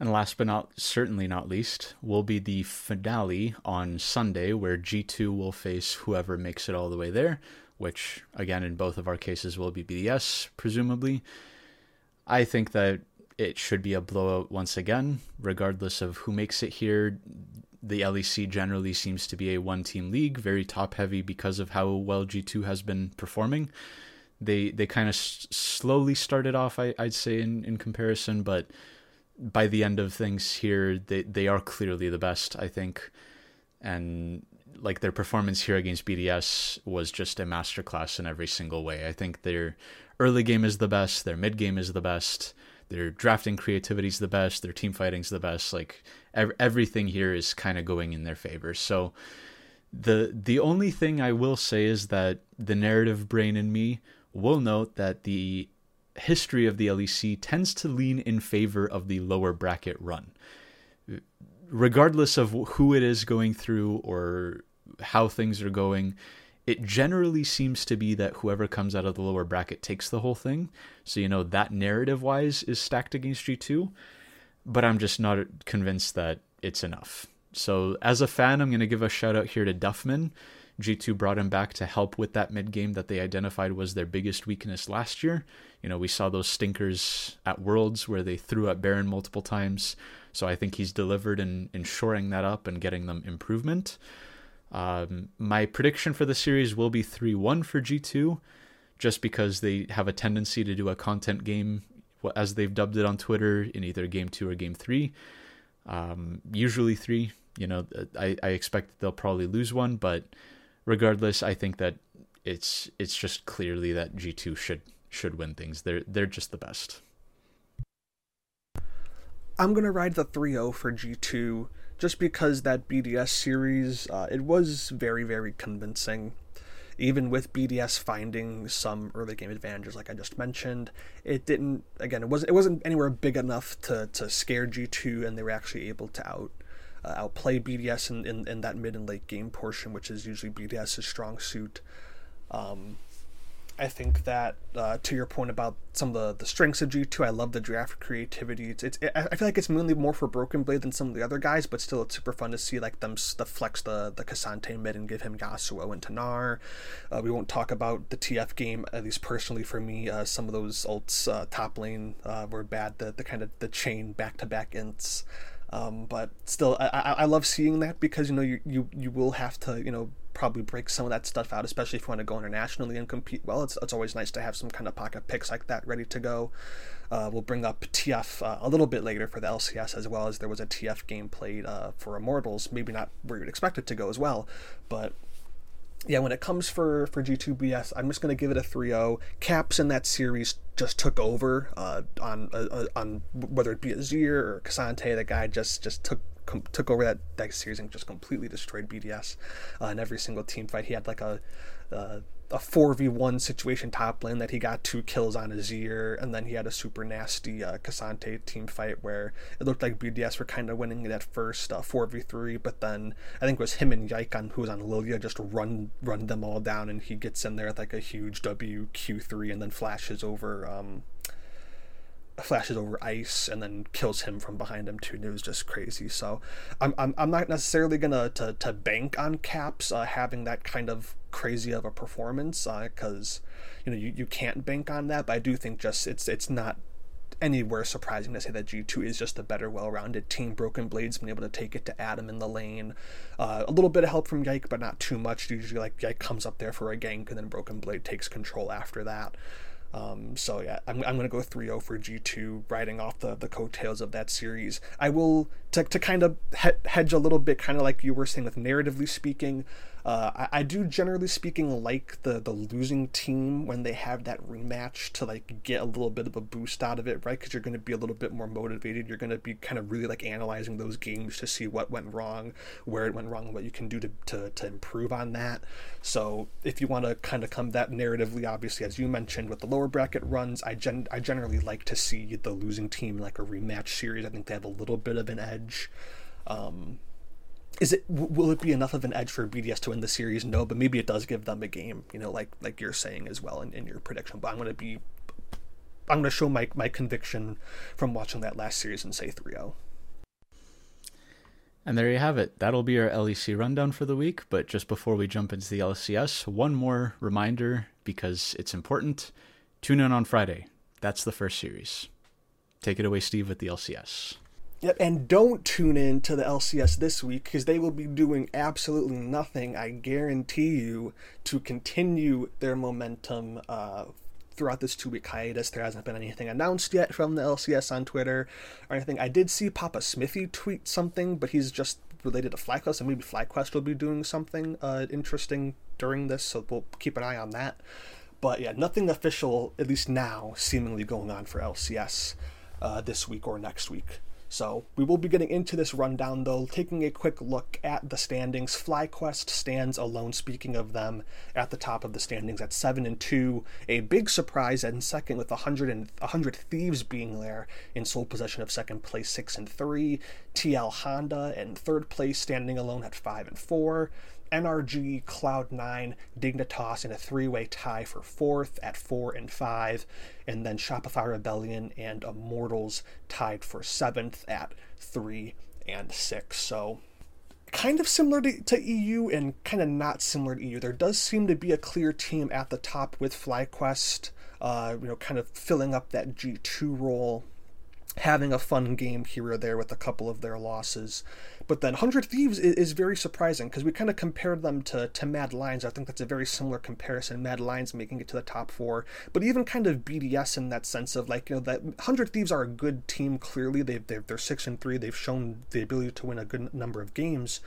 And last but not certainly not least will be the finale on Sunday, where G2 will face whoever makes it all the way there, which again in both of our cases will be BDS, presumably. I think that it should be a blowout once again, regardless of who makes it here. The LEC generally seems to be a one team league, very top heavy because of how well G2 has been performing. They they kind of s- slowly started off, I, I'd say, in, in comparison, but by the end of things here, they, they are clearly the best, I think. And like their performance here against BDS was just a masterclass in every single way. I think their early game is the best, their mid game is the best, their drafting creativity is the best, their team fighting's the best. Like ev- everything here is kind of going in their favor. So the the only thing I will say is that the narrative brain in me will note that the history of the LEC tends to lean in favor of the lower bracket run. Regardless of who it is going through or how things are going, it generally seems to be that whoever comes out of the lower bracket takes the whole thing. So, you know, that narrative wise is stacked against G2, but I'm just not convinced that it's enough. So, as a fan, I'm going to give a shout out here to Duffman. G2 brought him back to help with that mid game that they identified was their biggest weakness last year. You know, we saw those stinkers at Worlds where they threw at Baron multiple times. So I think he's delivered in, in shoring that up and getting them improvement. Um, my prediction for the series will be 3 1 for G2, just because they have a tendency to do a content game, as they've dubbed it on Twitter, in either game two or game three. Um, usually three. You know, I, I expect they'll probably lose one, but regardless, I think that it's it's just clearly that G two should should win things. They're they're just the best. I'm gonna ride the 3-0 for G2 just because that BDS series uh, it was very very convincing. Even with BDS finding some early game advantages, like I just mentioned, it didn't. Again, it wasn't. It wasn't anywhere big enough to, to scare G2, and they were actually able to out uh, outplay BDS in, in, in, that mid and late game portion, which is usually BDS's strong suit. Um, I think that uh, to your point about some of the, the strengths of G2, I love the draft creativity. It's, it's it, I feel like it's mainly more for Broken Blade than some of the other guys, but still it's super fun to see like them the flex the the K'Sante mid and give him Yasuo and Tanar. Uh, we won't talk about the TF game at least personally for me. Uh, some of those ults uh, top lane uh, were bad. The the kind of the chain back to back ints. Um, but still, I, I, love seeing that because you know you, you you will have to you know probably break some of that stuff out, especially if you want to go internationally and compete well. It's, it's always nice to have some kind of pocket picks like that ready to go. Uh, we'll bring up TF uh, a little bit later for the LCS as well as there was a TF game played uh, for Immortals, maybe not where you'd expect it to go as well, but yeah, when it comes for for G2BS, I'm just gonna give it a 3-0. Caps in that series just took over uh, on uh, uh on whether it be Azir or K'Sante. The guy just just took com- took over that, that series and just completely destroyed BDS uh, in every single team fight. He had like a uh, a 4v1 situation top lane that he got two kills on Azir, and then he had a super nasty uh, K'Sante team fight where it looked like BDS were kind of winning that first uh, 4v3, but then I think it was him and Yikon, who was on Lilia, just run run them all down, and he gets in there with like a huge WQ3 and then flashes over. Um, flashes over ice and then kills him from behind him too. It was just crazy. So I'm, I'm, I'm not necessarily gonna to, to bank on Caps uh, having that kind of crazy of a performance because uh, you know you, you can't bank on that. But I do think just it's it's not anywhere surprising to say that G2 is just a better, well-rounded team. Broken Blade's been able to take it to Adam in the lane. Uh, a little bit of help from Yike, but not too much. Usually, like Yike comes up there for a gank, and then Broken Blade takes control after that. Um, so yeah, I'm, I'm going to go 3-0 for G2, riding off the, the coattails of that series. I will, to, to kind of hedge a little bit, kind of like you were saying with narratively speaking, uh, I, I, do generally speaking like the the losing team when they have that rematch to like get a little bit of a boost out of it, right? Because you're going to be a little bit more motivated. You're going to be kind of really like analyzing those games to see what went wrong, where it went wrong, what you can do to to, to improve on that. So if you want to kind of come that narratively, obviously as you mentioned with the lower bracket runs, I gen I generally like to see the losing team like a rematch series. I think they have a little bit of an edge. Um, is it will it be enough of an edge for BDS to win the series? No, but maybe it does give them a game. You know, like like you're saying as well in, in your prediction. But I'm going to be I'm going to show my my conviction from watching that last series and say 3-0. And there you have it. That'll be our LEC rundown for the week. But just before we jump into the LCS, one more reminder because it's important. Tune in on Friday. That's the first series. Take it away, Steve, with the LCS. Yep, and don't tune in to the LCS this week because they will be doing absolutely nothing, I guarantee you, to continue their momentum uh, throughout this two week hiatus. There hasn't been anything announced yet from the LCS on Twitter or anything. I did see Papa Smithy tweet something, but he's just related to FlyQuest, and maybe FlyQuest will be doing something uh, interesting during this, so we'll keep an eye on that. But yeah, nothing official, at least now, seemingly going on for LCS uh, this week or next week. So we will be getting into this rundown though, taking a quick look at the standings. FlyQuest stands alone, speaking of them, at the top of the standings at 7 and 2. A big surprise in second with 100, and, 100 Thieves being there in sole possession of second place 6 and 3. TL Honda in third place standing alone at 5 and 4. NRG, Cloud9, Dignitas in a three way tie for fourth at four and five, and then Shopify Rebellion and Immortals tied for seventh at three and six. So kind of similar to, to, EU and kind of not similar to EU. There does seem to be a clear team at the top with FlyQuest, uh, you know, kind of filling up that G2 role having a fun game here or there with a couple of their losses. But then 100 Thieves is, is very surprising because we kind of compared them to, to Mad Lions. I think that's a very similar comparison. Mad Lions making it to the top four, but even kind of BDS in that sense of like, you know, that 100 Thieves are a good team, clearly. They've, they're, they're 6 and 3. They've shown the ability to win a good number of games,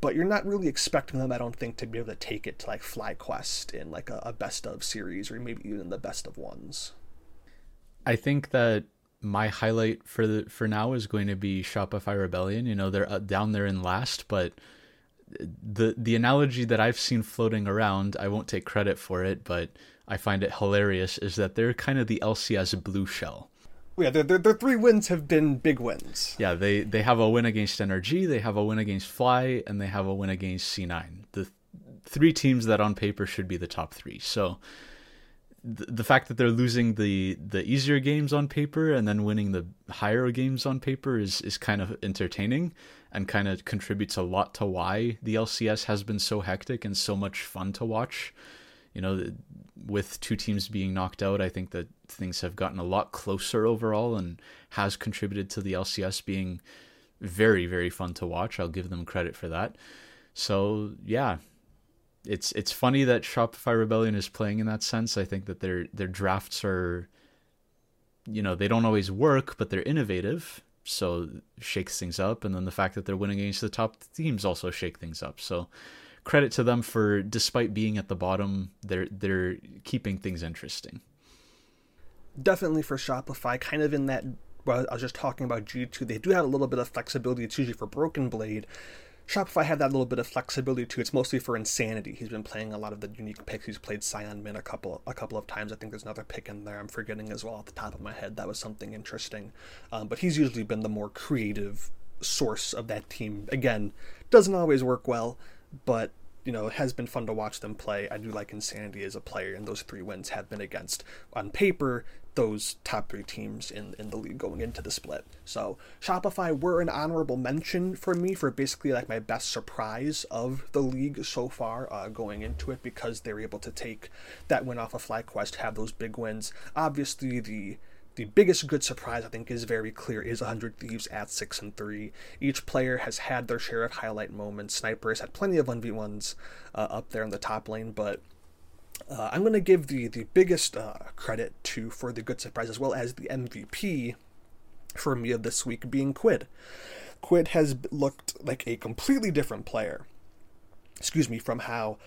but you're not really expecting them, I don't think, to be able to take it to like FlyQuest in like a, a best of series or maybe even the best of ones. I think that my highlight for the for now is going to be Shopify Rebellion. You know, they're uh, down there in last, but the the analogy that I've seen floating around, I won't take credit for it, but I find it hilarious is that they're kind of the LCS blue shell. Yeah, their, their, their three wins have been big wins. Yeah, they they have a win against NRG, they have a win against Fly, and they have a win against C9. The three teams that on paper should be the top three. So the fact that they're losing the the easier games on paper and then winning the higher games on paper is is kind of entertaining and kind of contributes a lot to why the LCS has been so hectic and so much fun to watch. You know, with two teams being knocked out, I think that things have gotten a lot closer overall and has contributed to the LCS being very very fun to watch. I'll give them credit for that. So, yeah, it's it's funny that Shopify Rebellion is playing in that sense. I think that their their drafts are you know, they don't always work, but they're innovative, so shakes things up and then the fact that they're winning against the top teams also shake things up. So credit to them for despite being at the bottom, they're they're keeping things interesting. Definitely for Shopify, kind of in that well, I was just talking about G2, they do have a little bit of flexibility. It's usually for Broken Blade, Shopify had that little bit of flexibility too. It's mostly for insanity. He's been playing a lot of the unique picks. He's played Sion Min a couple a couple of times. I think there's another pick in there. I'm forgetting as well off the top of my head. That was something interesting. Um, but he's usually been the more creative source of that team. Again, doesn't always work well, but you know, it has been fun to watch them play. I do like Insanity as a player, and those three wins have been against, on paper, those top three teams in, in the league going into the split. So Shopify were an honorable mention for me for basically like my best surprise of the league so far uh, going into it because they were able to take that win off of FlyQuest, have those big wins. Obviously, the the biggest good surprise I think is very clear is 100 Thieves at 6 and 3. Each player has had their share of highlight moments. Snipers had plenty of 1v1s uh, up there in the top lane, but uh, I'm going to give the the biggest uh, credit to for the good surprise as well as the MVP for me of this week being Quid. Quid has looked like a completely different player. Excuse me, from how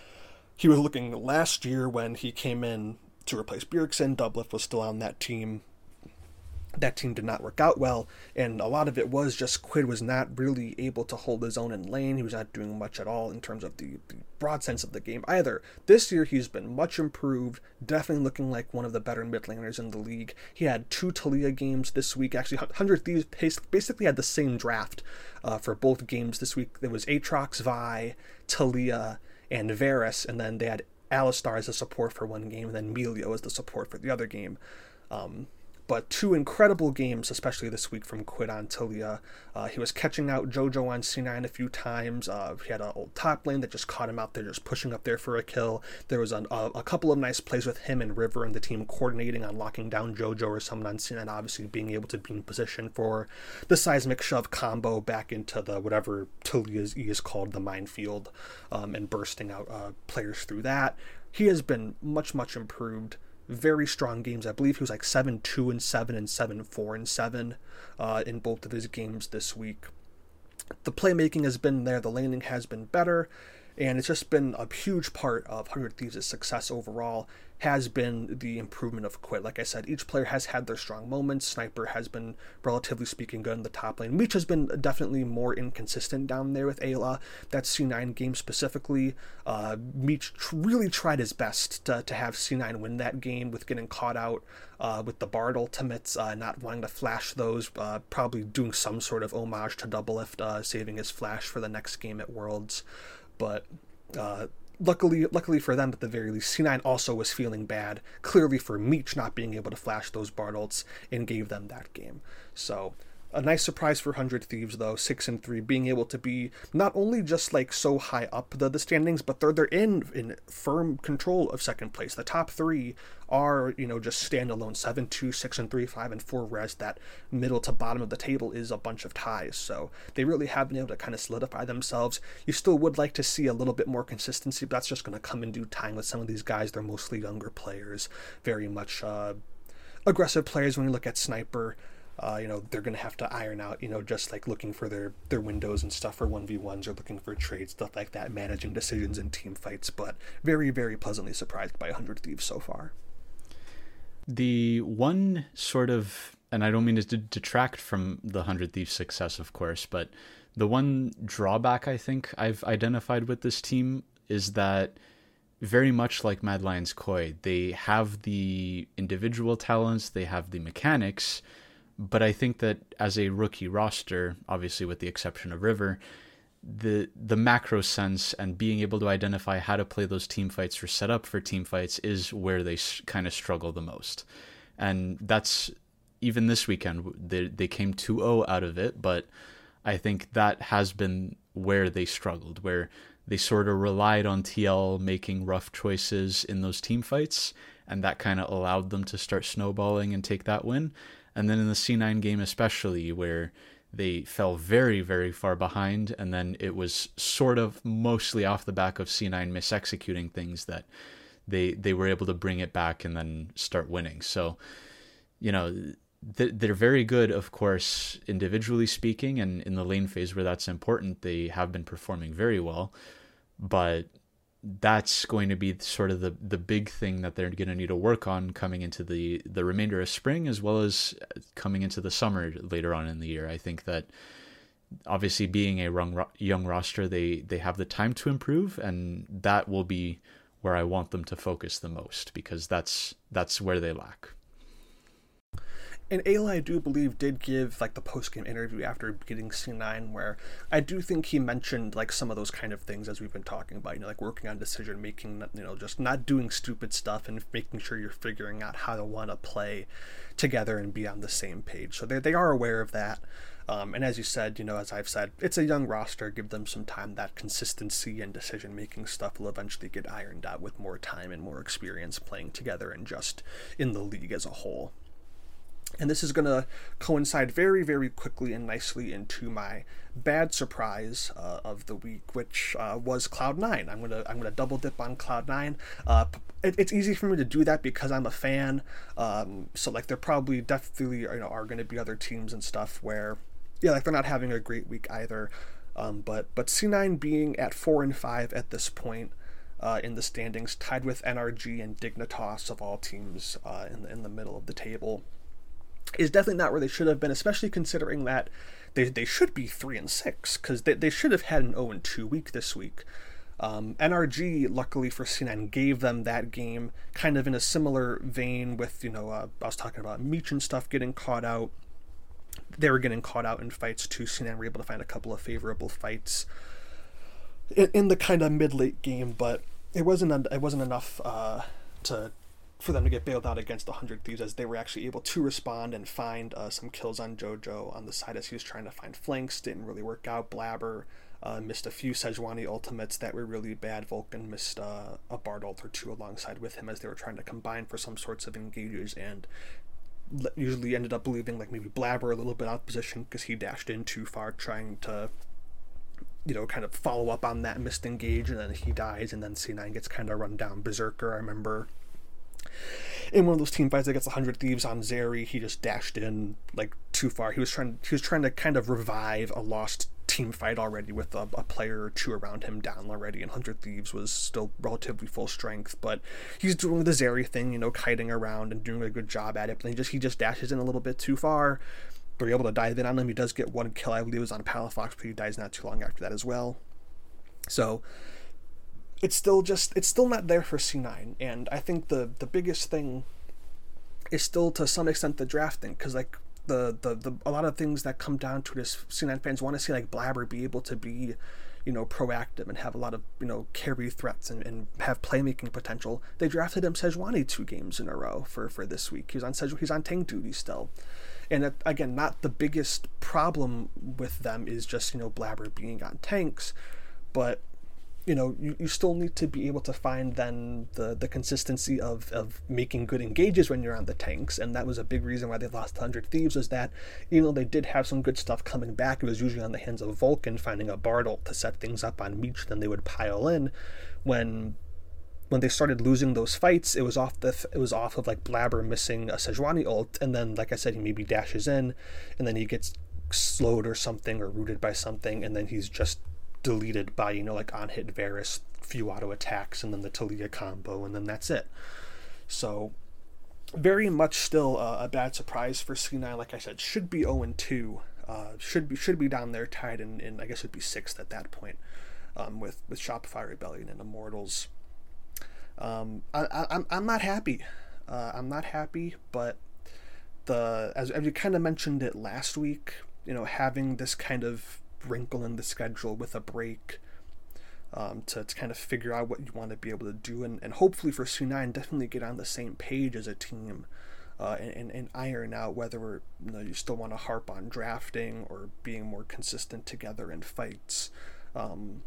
he was looking last year when he came in to replace Bjergsen. Doublelift was still on that team. That team did not work out well, and a lot of it was just Quid was not really able to hold his own in lane. He was not doing much at all in terms of the, the broad sense of the game either. This year, he's been much improved, definitely looking like one of the better mid laners in the league. He had two Taliyah games this week. Actually, 100 Thieves basically had the same draft uh, for both games this week. There was Aatrox, Vi, Taliyah, and Varus, and then they had Alistar as a support for one game, and then Milio as the support for the other game. Um, but two incredible games, especially this week from Quid on Taliyah. Uh, he was catching out JoJo on C9 a few times. Uh, he had an old top lane that just caught him out there, just pushing up there for a kill. There was an, a, a, couple of nice plays with him and River and the team coordinating on locking down JoJo or someone on C9, obviously being able to be in position for the seismic shove combo back into the whatever Taliyah's E is called, the minefield, um, and bursting out uh, players through that. He has been much, much improved very strong games. I believe he was like 7 2 and 7 and 7 4 and 7 uh, in both of his games this week. The playmaking has been there, the landing has been better, and it's just been a huge part of 100 Thieves' success overall has been the improvement of Quid. Like I said, each player has had their strong moments. Sniper has been, relatively speaking, good in the top lane. Meech has been definitely more inconsistent down there with Eyla. That C9 game specifically, uh, Meech really tried his best to, to have C9 win that game with getting caught out uh, with the Bard ultimates, uh, not wanting to flash those, uh, probably doing some sort of homage to Doublelift, uh, saving his flash for the next game at Worlds. But uh, luckily, luckily for them at the very least, C9 also was feeling bad, clearly for Meech not being able to flash those Bard ults, and gave them that game. So a nice surprise for 100 Thieves, though, 6 and 3, being able to be not only just like so high up the, the standings, but they're, they're in, in firm control of second place. The top three are, you know, just standalone 7 2, 6 and 3, 5 and 4, whereas that middle to bottom of the table is a bunch of ties. So they really have been able to kind of solidify themselves. You still would like to see a little bit more consistency, but that's just going to come in due time with some of these guys. They're mostly younger players, very much uh, aggressive players when you look at Sniper uh, you know they're going to have to iron out you know just like looking for their their windows and stuff for 1v1s or looking for trades stuff like that managing decisions and team fights but very very pleasantly surprised by 100 thieves so far. The one sort of and i don't mean to detract from the 100 thieves success of course but the one drawback i think i've identified with this team is that very much like Mad Lions Koi, they have the individual talents, they have the mechanics, but I think that as a rookie roster, obviously with the exception of River, the the macro sense and being able to identify how to play those team fights or set up for team fights is where they kind of struggle the most. And that's even this weekend they they came 2-0 out of it, but I think that has been where they struggled, where they sort of relied on TL making rough choices in those team fights, and that kind of allowed them to start snowballing and take that win. And then in the C9 game, especially, where they fell very, very far behind, and then it was sort of mostly off the back of C9 misexecuting things that they they were able to bring it back and then start winning. So, you know, they're very good, of course, individually speaking, and in the lane phase where that's important, they have been performing very well. But that's going to be sort of the the big thing that they're going to need to work on coming into the the remainder of spring as well as coming into the summer later on in the year. I think that obviously being a young roster, they they have the time to improve, and that will be where I want them to focus the most because that's that's where they lack and Eyla, I do believe, did give like the post game interview after getting C9, where I do think he mentioned like some of those kind of things as we've been talking about, you know, like working on decision making, you know, just not doing stupid stuff and making sure you're figuring out how to want to play together and be on the same page. So they, they are aware of that. Um, and as you said, you know, as I've said, it's a young roster. Give them some time. That consistency and decision making stuff will eventually get ironed out with more time and more experience playing together and just in the league as a whole. And this is going to coincide very, very quickly and nicely into my bad surprise uh, of the week, which uh, was Cloud Nine. I'm gonna I'm gonna double dip on Cloud Nine. Uh, it, it's easy for me to do that because I'm a fan. Um, so like there probably definitely you know are going to be other teams and stuff where yeah like they're not having a great week either. Um, but but C9 being at four and five at this point. Uh, in the standings, tied with NRG and Dignitas of all teams uh, in the in the middle of the table is definitely not where they should have been, especially considering that they, they should be 3 and 6, because they, they should have had an 0 and 2 week this week. Um, NRG, luckily for C9, gave them that game kind of in a similar vein with, you know, uh, I was talking about Meech and stuff getting caught out. They were getting caught out in fights too. C9 were able to find a couple of favorable fights in, in the kind of mid late game, but it wasn't it wasn't enough uh, to for them to get bailed out against the Hundred Thieves, as they were actually able to respond and find uh, some kills on JoJo on the side as he was trying to find flanks. Didn't really work out. Blabber uh, missed a few Sejuani ultimates that were really bad. Vulcan missed uh, a Bard ult or two alongside with him as they were trying to combine for some sorts of engages and usually ended up leaving like maybe Blabber a little bit out of position because he dashed in too far trying to you know kind of follow up on that missed engage and then he dies and then C9 gets kind of run down. Berserker I remember in one of those team fights against 100 thieves on Zeri, he just dashed in like too far. He was trying he was trying to kind of revive a lost team fight already with a, a, player or two around him down already, and Hundred Thieves was still relatively full strength, but he's doing the Zeri thing, you know, kiting around and doing a good job at it. But he just he just dashes in a little bit too far. They're able to dive in on him. He does get one kill, I believe it was on Palafox, but he dies not too long after that as well. So it's still just it's still not there for C9, and I think the the biggest thing is still to some extent the drafting because like the, the the a lot of things that come down to this C9 fans want to see like Blabber be able to be you know proactive and have a lot of you know carry threats and, and have playmaking potential. They drafted him Sejuani two games in a row for for this week. He's on Seju, he's on tank duty still. And it, again, not the biggest problem with them is just you know Blabber being on tanks, but you know you, you still need to be able to find then the the consistency of of making good engages when you're on the tanks. And that was a big reason why they lost 100 thieves is that even though they did have some good stuff coming back it was usually on the hands of vulcan finding a bard ult to set things up on meech then they would pile in. When when they started losing those fights, it was off the it was off of like Blabber missing a Sejuani ult, and then like I said, he maybe dashes in, and then he gets slowed or something or rooted by something, and then he's just deleted by you know like on hit Varus, few auto attacks, and then the Taliyah combo, and then that's it. So very much still uh, a bad surprise for C9. Like I said, should be 0 2. Uh, should be should be down there tied in, in I guess it'd be sixth at that point um, with with Shopify Rebellion and Immortals. Um, I, I, I'm I'm not happy. Uh, I'm not happy, but the as, as you kind of mentioned it last week, you know, having this kind of wrinkle in the schedule with a break um, to, to kind of figure out what you want to be able to do and, and hopefully for C9 definitely get on the same page as a team uh, and, and iron out whether you, know, you still want to harp on drafting or being more consistent together in fights. Um,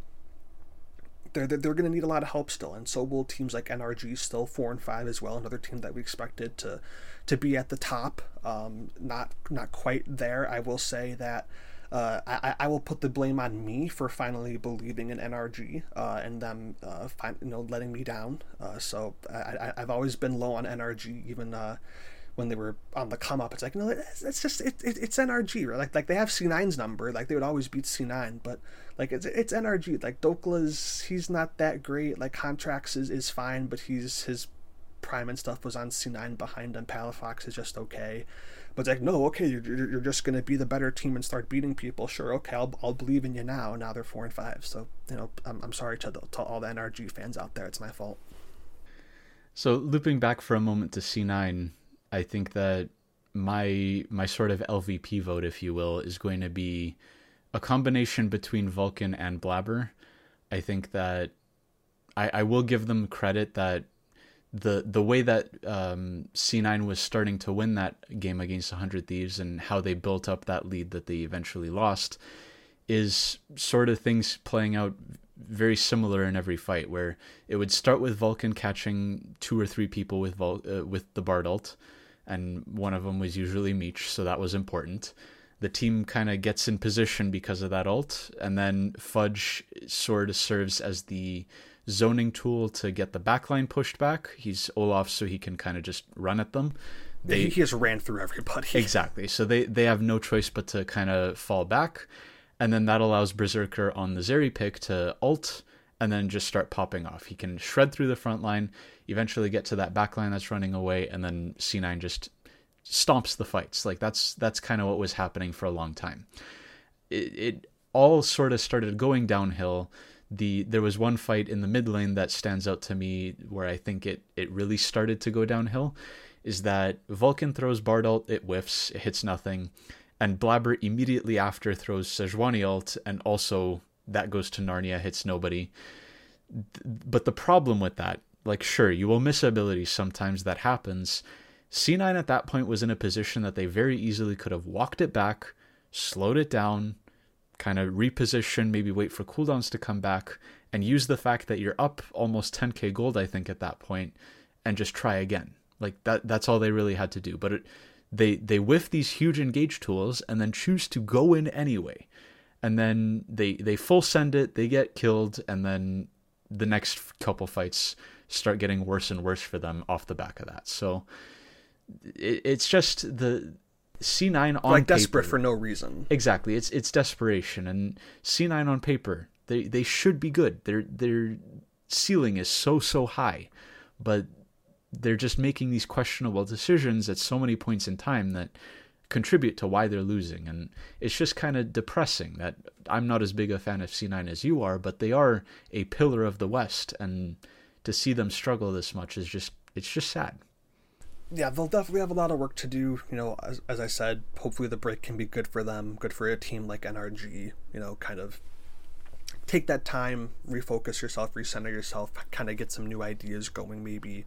they're, they're, they're going to need a lot of help still, and so will teams like NRG, still four and five as well. Another team that we expected to to be at the top, um, not not quite there. I will say that uh, I, I will put the blame on me for finally believing in NRG uh, and them uh, fin- you know letting me down. Uh, so I, I, have always been low on NRG, even uh, when they were on the come up. It's like no, it's, it's just it, it, it's NRG. Right? Like like they have C9's number, like they would always beat C9, but like it's it's NRG. Like Dhokla's he's not that great. Like Contractz is, is fine, but he's his prime and stuff was on C9 behind him. Palafox is just okay. But it's like, no, okay, you're, you're just going to be the better team and start beating people. Sure, okay, I'll, I'll believe in you now. Now they're four and five. So, you know, I'm, I'm sorry to, the, to all the NRG fans out there. It's my fault. So, looping back for a moment to C9, I think that my my sort of LVP vote, if you will, is going to be a combination between Vulcan and Blabber. I think that I, I will give them credit that the the way that um, C9 was starting to win that game against 100 Thieves and how they built up that lead that they eventually lost is sort of things playing out very similar in every fight where it would start with Vulcan catching two or three people with Vul- uh, with the Bard ult and one of them was usually Meech so that was important. The team kind of gets in position because of that ult and then Fudge sort of serves as the zoning tool to get the backline pushed back. He's Olaf, so he can kind of just run at them. They, he just ran through everybody. Exactly. So they, they have no choice but to kind of fall back. And then that allows Berserker on the Zeri pick to ult and then just start popping off. He can shred through the front line, eventually get to that back line that's running away, and then C9 just stomps the fights. Like that's that's kind of what was happening for a long time. It, it all sort of started going downhill. The there was one fight in the mid lane that stands out to me where I think it it really started to go downhill. Is that Vulcan throws Bard ult, it whiffs, it hits nothing, and Blabber immediately after throws Sejuani ult, and also that goes to Narnia, hits nobody. But the problem with that, like sure, you will miss abilities sometimes that happens, C9 at that point was in a position that they very easily could have walked it back, slowed it down, kind of reposition, maybe wait for cooldowns to come back, and use the fact that you're up almost 10k gold, I think, at that point, and just try again. Like that that's all they really had to do. But it, they they whiff these huge engage tools and then choose to go in anyway. And then they they full send it, they get killed, and then the next couple fights start getting worse and worse for them off the back of that. So it, it's just the C9 on like desperate paper. for no reason. Exactly. It's it's desperation and C9 on paper. They they should be good. Their their ceiling is so so high, but they're just making these questionable decisions at so many points in time that contribute to why they're losing and it's just kind of depressing that I'm not as big a fan of C9 as you are, but they are a pillar of the West and to see them struggle this much is just it's just sad yeah, they'll definitely have a lot of work to do. You know, as, as I said, hopefully the break can be good for them, good for a team like NRG. You know, kind of take that time, refocus yourself, recenter yourself, kind of get some new ideas going, maybe,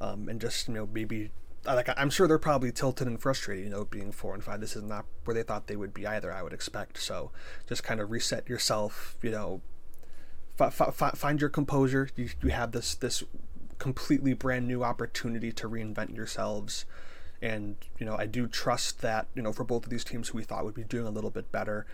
um, and just you know maybe like I'm sure they're probably tilted and frustrated. You know, being four and five, this is not where they thought they would be either. I would expect so. Just kind of reset yourself. You know, f- f- find your composure. You, you have this this completely brand new opportunity to reinvent yourselves. And, you know, I do trust that, you know, for both of these teams who we thought would be doing a little bit better,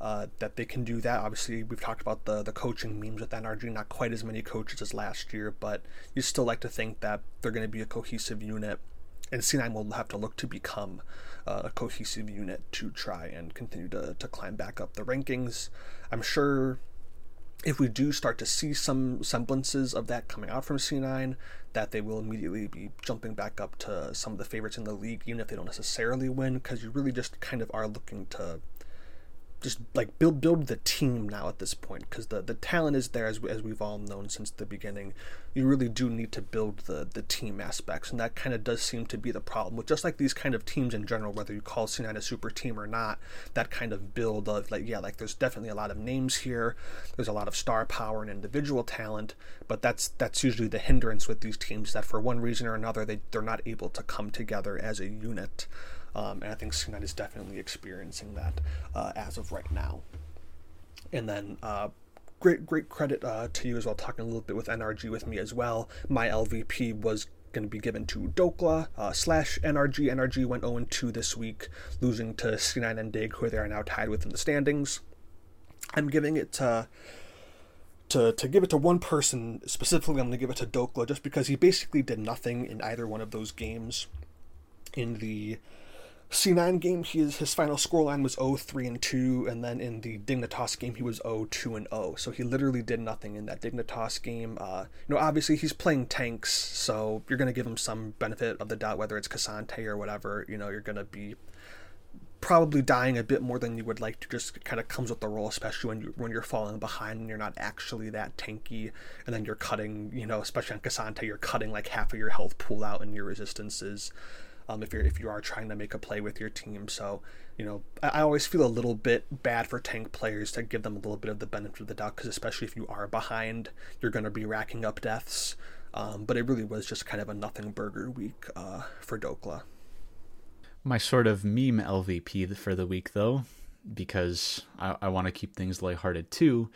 uh, that they can do that. Obviously, we've talked about the, the coaching memes with NRG, not quite as many coaches as last year, but you still like to think that they're going to be a cohesive unit. And C9 will have to look to become uh, a cohesive unit to try and continue to, to climb back up the rankings. I'm sure if we do start to see some semblances of that coming out from C9, that they will immediately be jumping back up to some of the favorites in the league, even if they don't necessarily win, because you really just kind of are looking to just like build build the team now at this point because the the talent is there as, as we've all known since the beginning. You really do need to build the the team aspects and that kind of does seem to be the problem with just like these kind of teams in general whether you call C9 a super team or not that kind of build of like yeah like there's definitely a lot of names here there's a lot of star power and individual talent but that's that's usually the hindrance with these teams that for one reason or another they they're not able to come together as a unit um, and I think C9 is definitely experiencing that uh, as of right now. And then uh, great great credit uh, to you as well, talking a little bit with NRG with me as well. My LVP was going to be given to Dhokla uh, slash NRG. NRG went 0 2 this week, losing to C9 and Dig, who they are now tied with in the standings. I'm giving it to. To, to give it to one person specifically, I'm going to give it to Dhokla just because he basically did nothing in either one of those games. In the C9 game, his, his final scoreline was 0-3 and 2, and then in the Dignitas game, he was 0-2 and 0. So he literally did nothing in that Dignitas game. Uh, you know, obviously he's playing tanks, so you're going to give him some benefit of the doubt, whether it's K'Sante or whatever. You know, you're going to be probably dying a bit more than you would like to. Just kind of comes with the role, especially when you when you're falling behind and you're not actually that tanky, and then you're cutting. You know, especially on K'Sante, you're cutting like half of your health pool out and your resistances um, if you're if you are trying to make a play with your team. So you know, I, I always feel a little bit bad for tank players to give them a little bit of the benefit of the doubt because especially if you are behind, you're going to be racking up deaths. Um, but it really was just kind of a nothing burger week uh, for Dhokla. My sort of meme LVP for the week, though, because I, I want to keep things lighthearted too,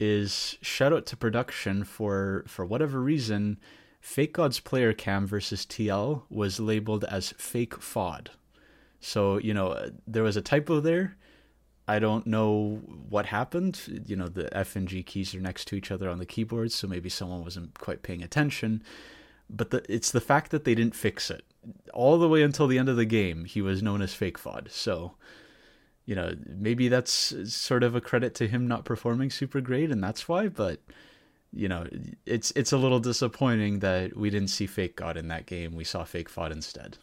is shout out to production for for whatever reason Fake Gods player cam versus TL was labeled as fake FOD. So, you know, there was a typo there. I don't know what happened. You know, the F and G keys are next to each other on the keyboard, so maybe someone wasn't quite paying attention. But the, it's the fact that they didn't fix it. All the way until the end of the game, he was known as fake FOD. So, you know, maybe that's sort of a credit to him not performing super great, and that's why, but you know, it's it's a little disappointing that we didn't see Fake God in that game. We saw Fake FOD instead.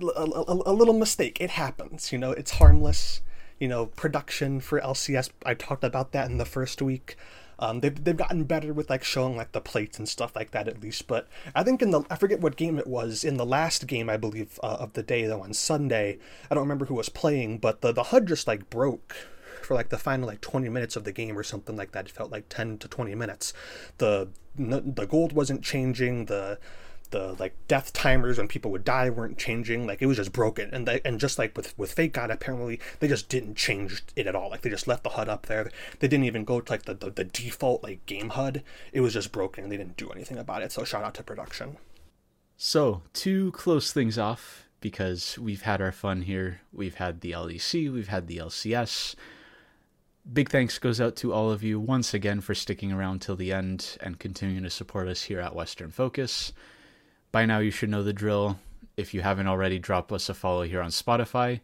a, a, a little mistake. It happens. You know, it's harmless. You know, production for LCS. I talked about that in the first week. Um, they've, they've gotten better with like showing like the plates and stuff like that at least. But I think in the I forget what game it was in the last game I believe uh, of the day though on Sunday I don't remember who was playing, but the the HUD just like broke for like the final like 20 minutes of the game or something like that. It felt like 10 to 20 minutes. The the gold wasn't changing. The the like death timers when people would die weren't changing like it was just broken and they, and just like with with fake god apparently they just didn't change it at all like they just left the hud up there they didn't even go to like the, the, the default like game hud it was just broken and they didn't do anything about it so shout out to production so to close things off because we've had our fun here we've had the lec we've had the lcs big thanks goes out to all of you once again for sticking around till the end and continuing to support us here at western focus by now, you should know the drill. If you haven't already, drop us a follow here on Spotify.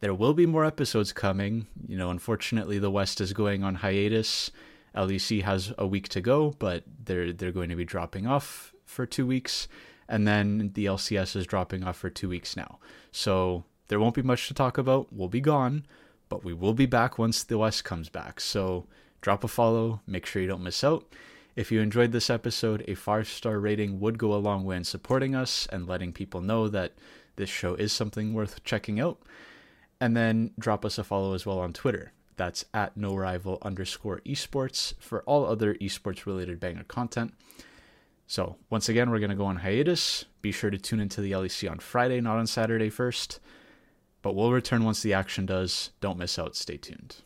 There will be more episodes coming. You know, unfortunately, the West is going on hiatus. LEC has a week to go, but they're they're going to be dropping off for two weeks, and then the LCS is dropping off for two weeks now. So there won't be much to talk about. We'll be gone, but we will be back once the West comes back. So drop a follow. Make sure you don't miss out. If you enjoyed this episode, a five star rating would go a long way in supporting us and letting people know that this show is something worth checking out. And then drop us a follow as well on Twitter. That's at no rival underscore esports for all other esports related banger content. So, once again, we're going to go on hiatus. Be sure to tune into the LEC on Friday, not on Saturday first. But we'll return once the action does. Don't miss out. Stay tuned.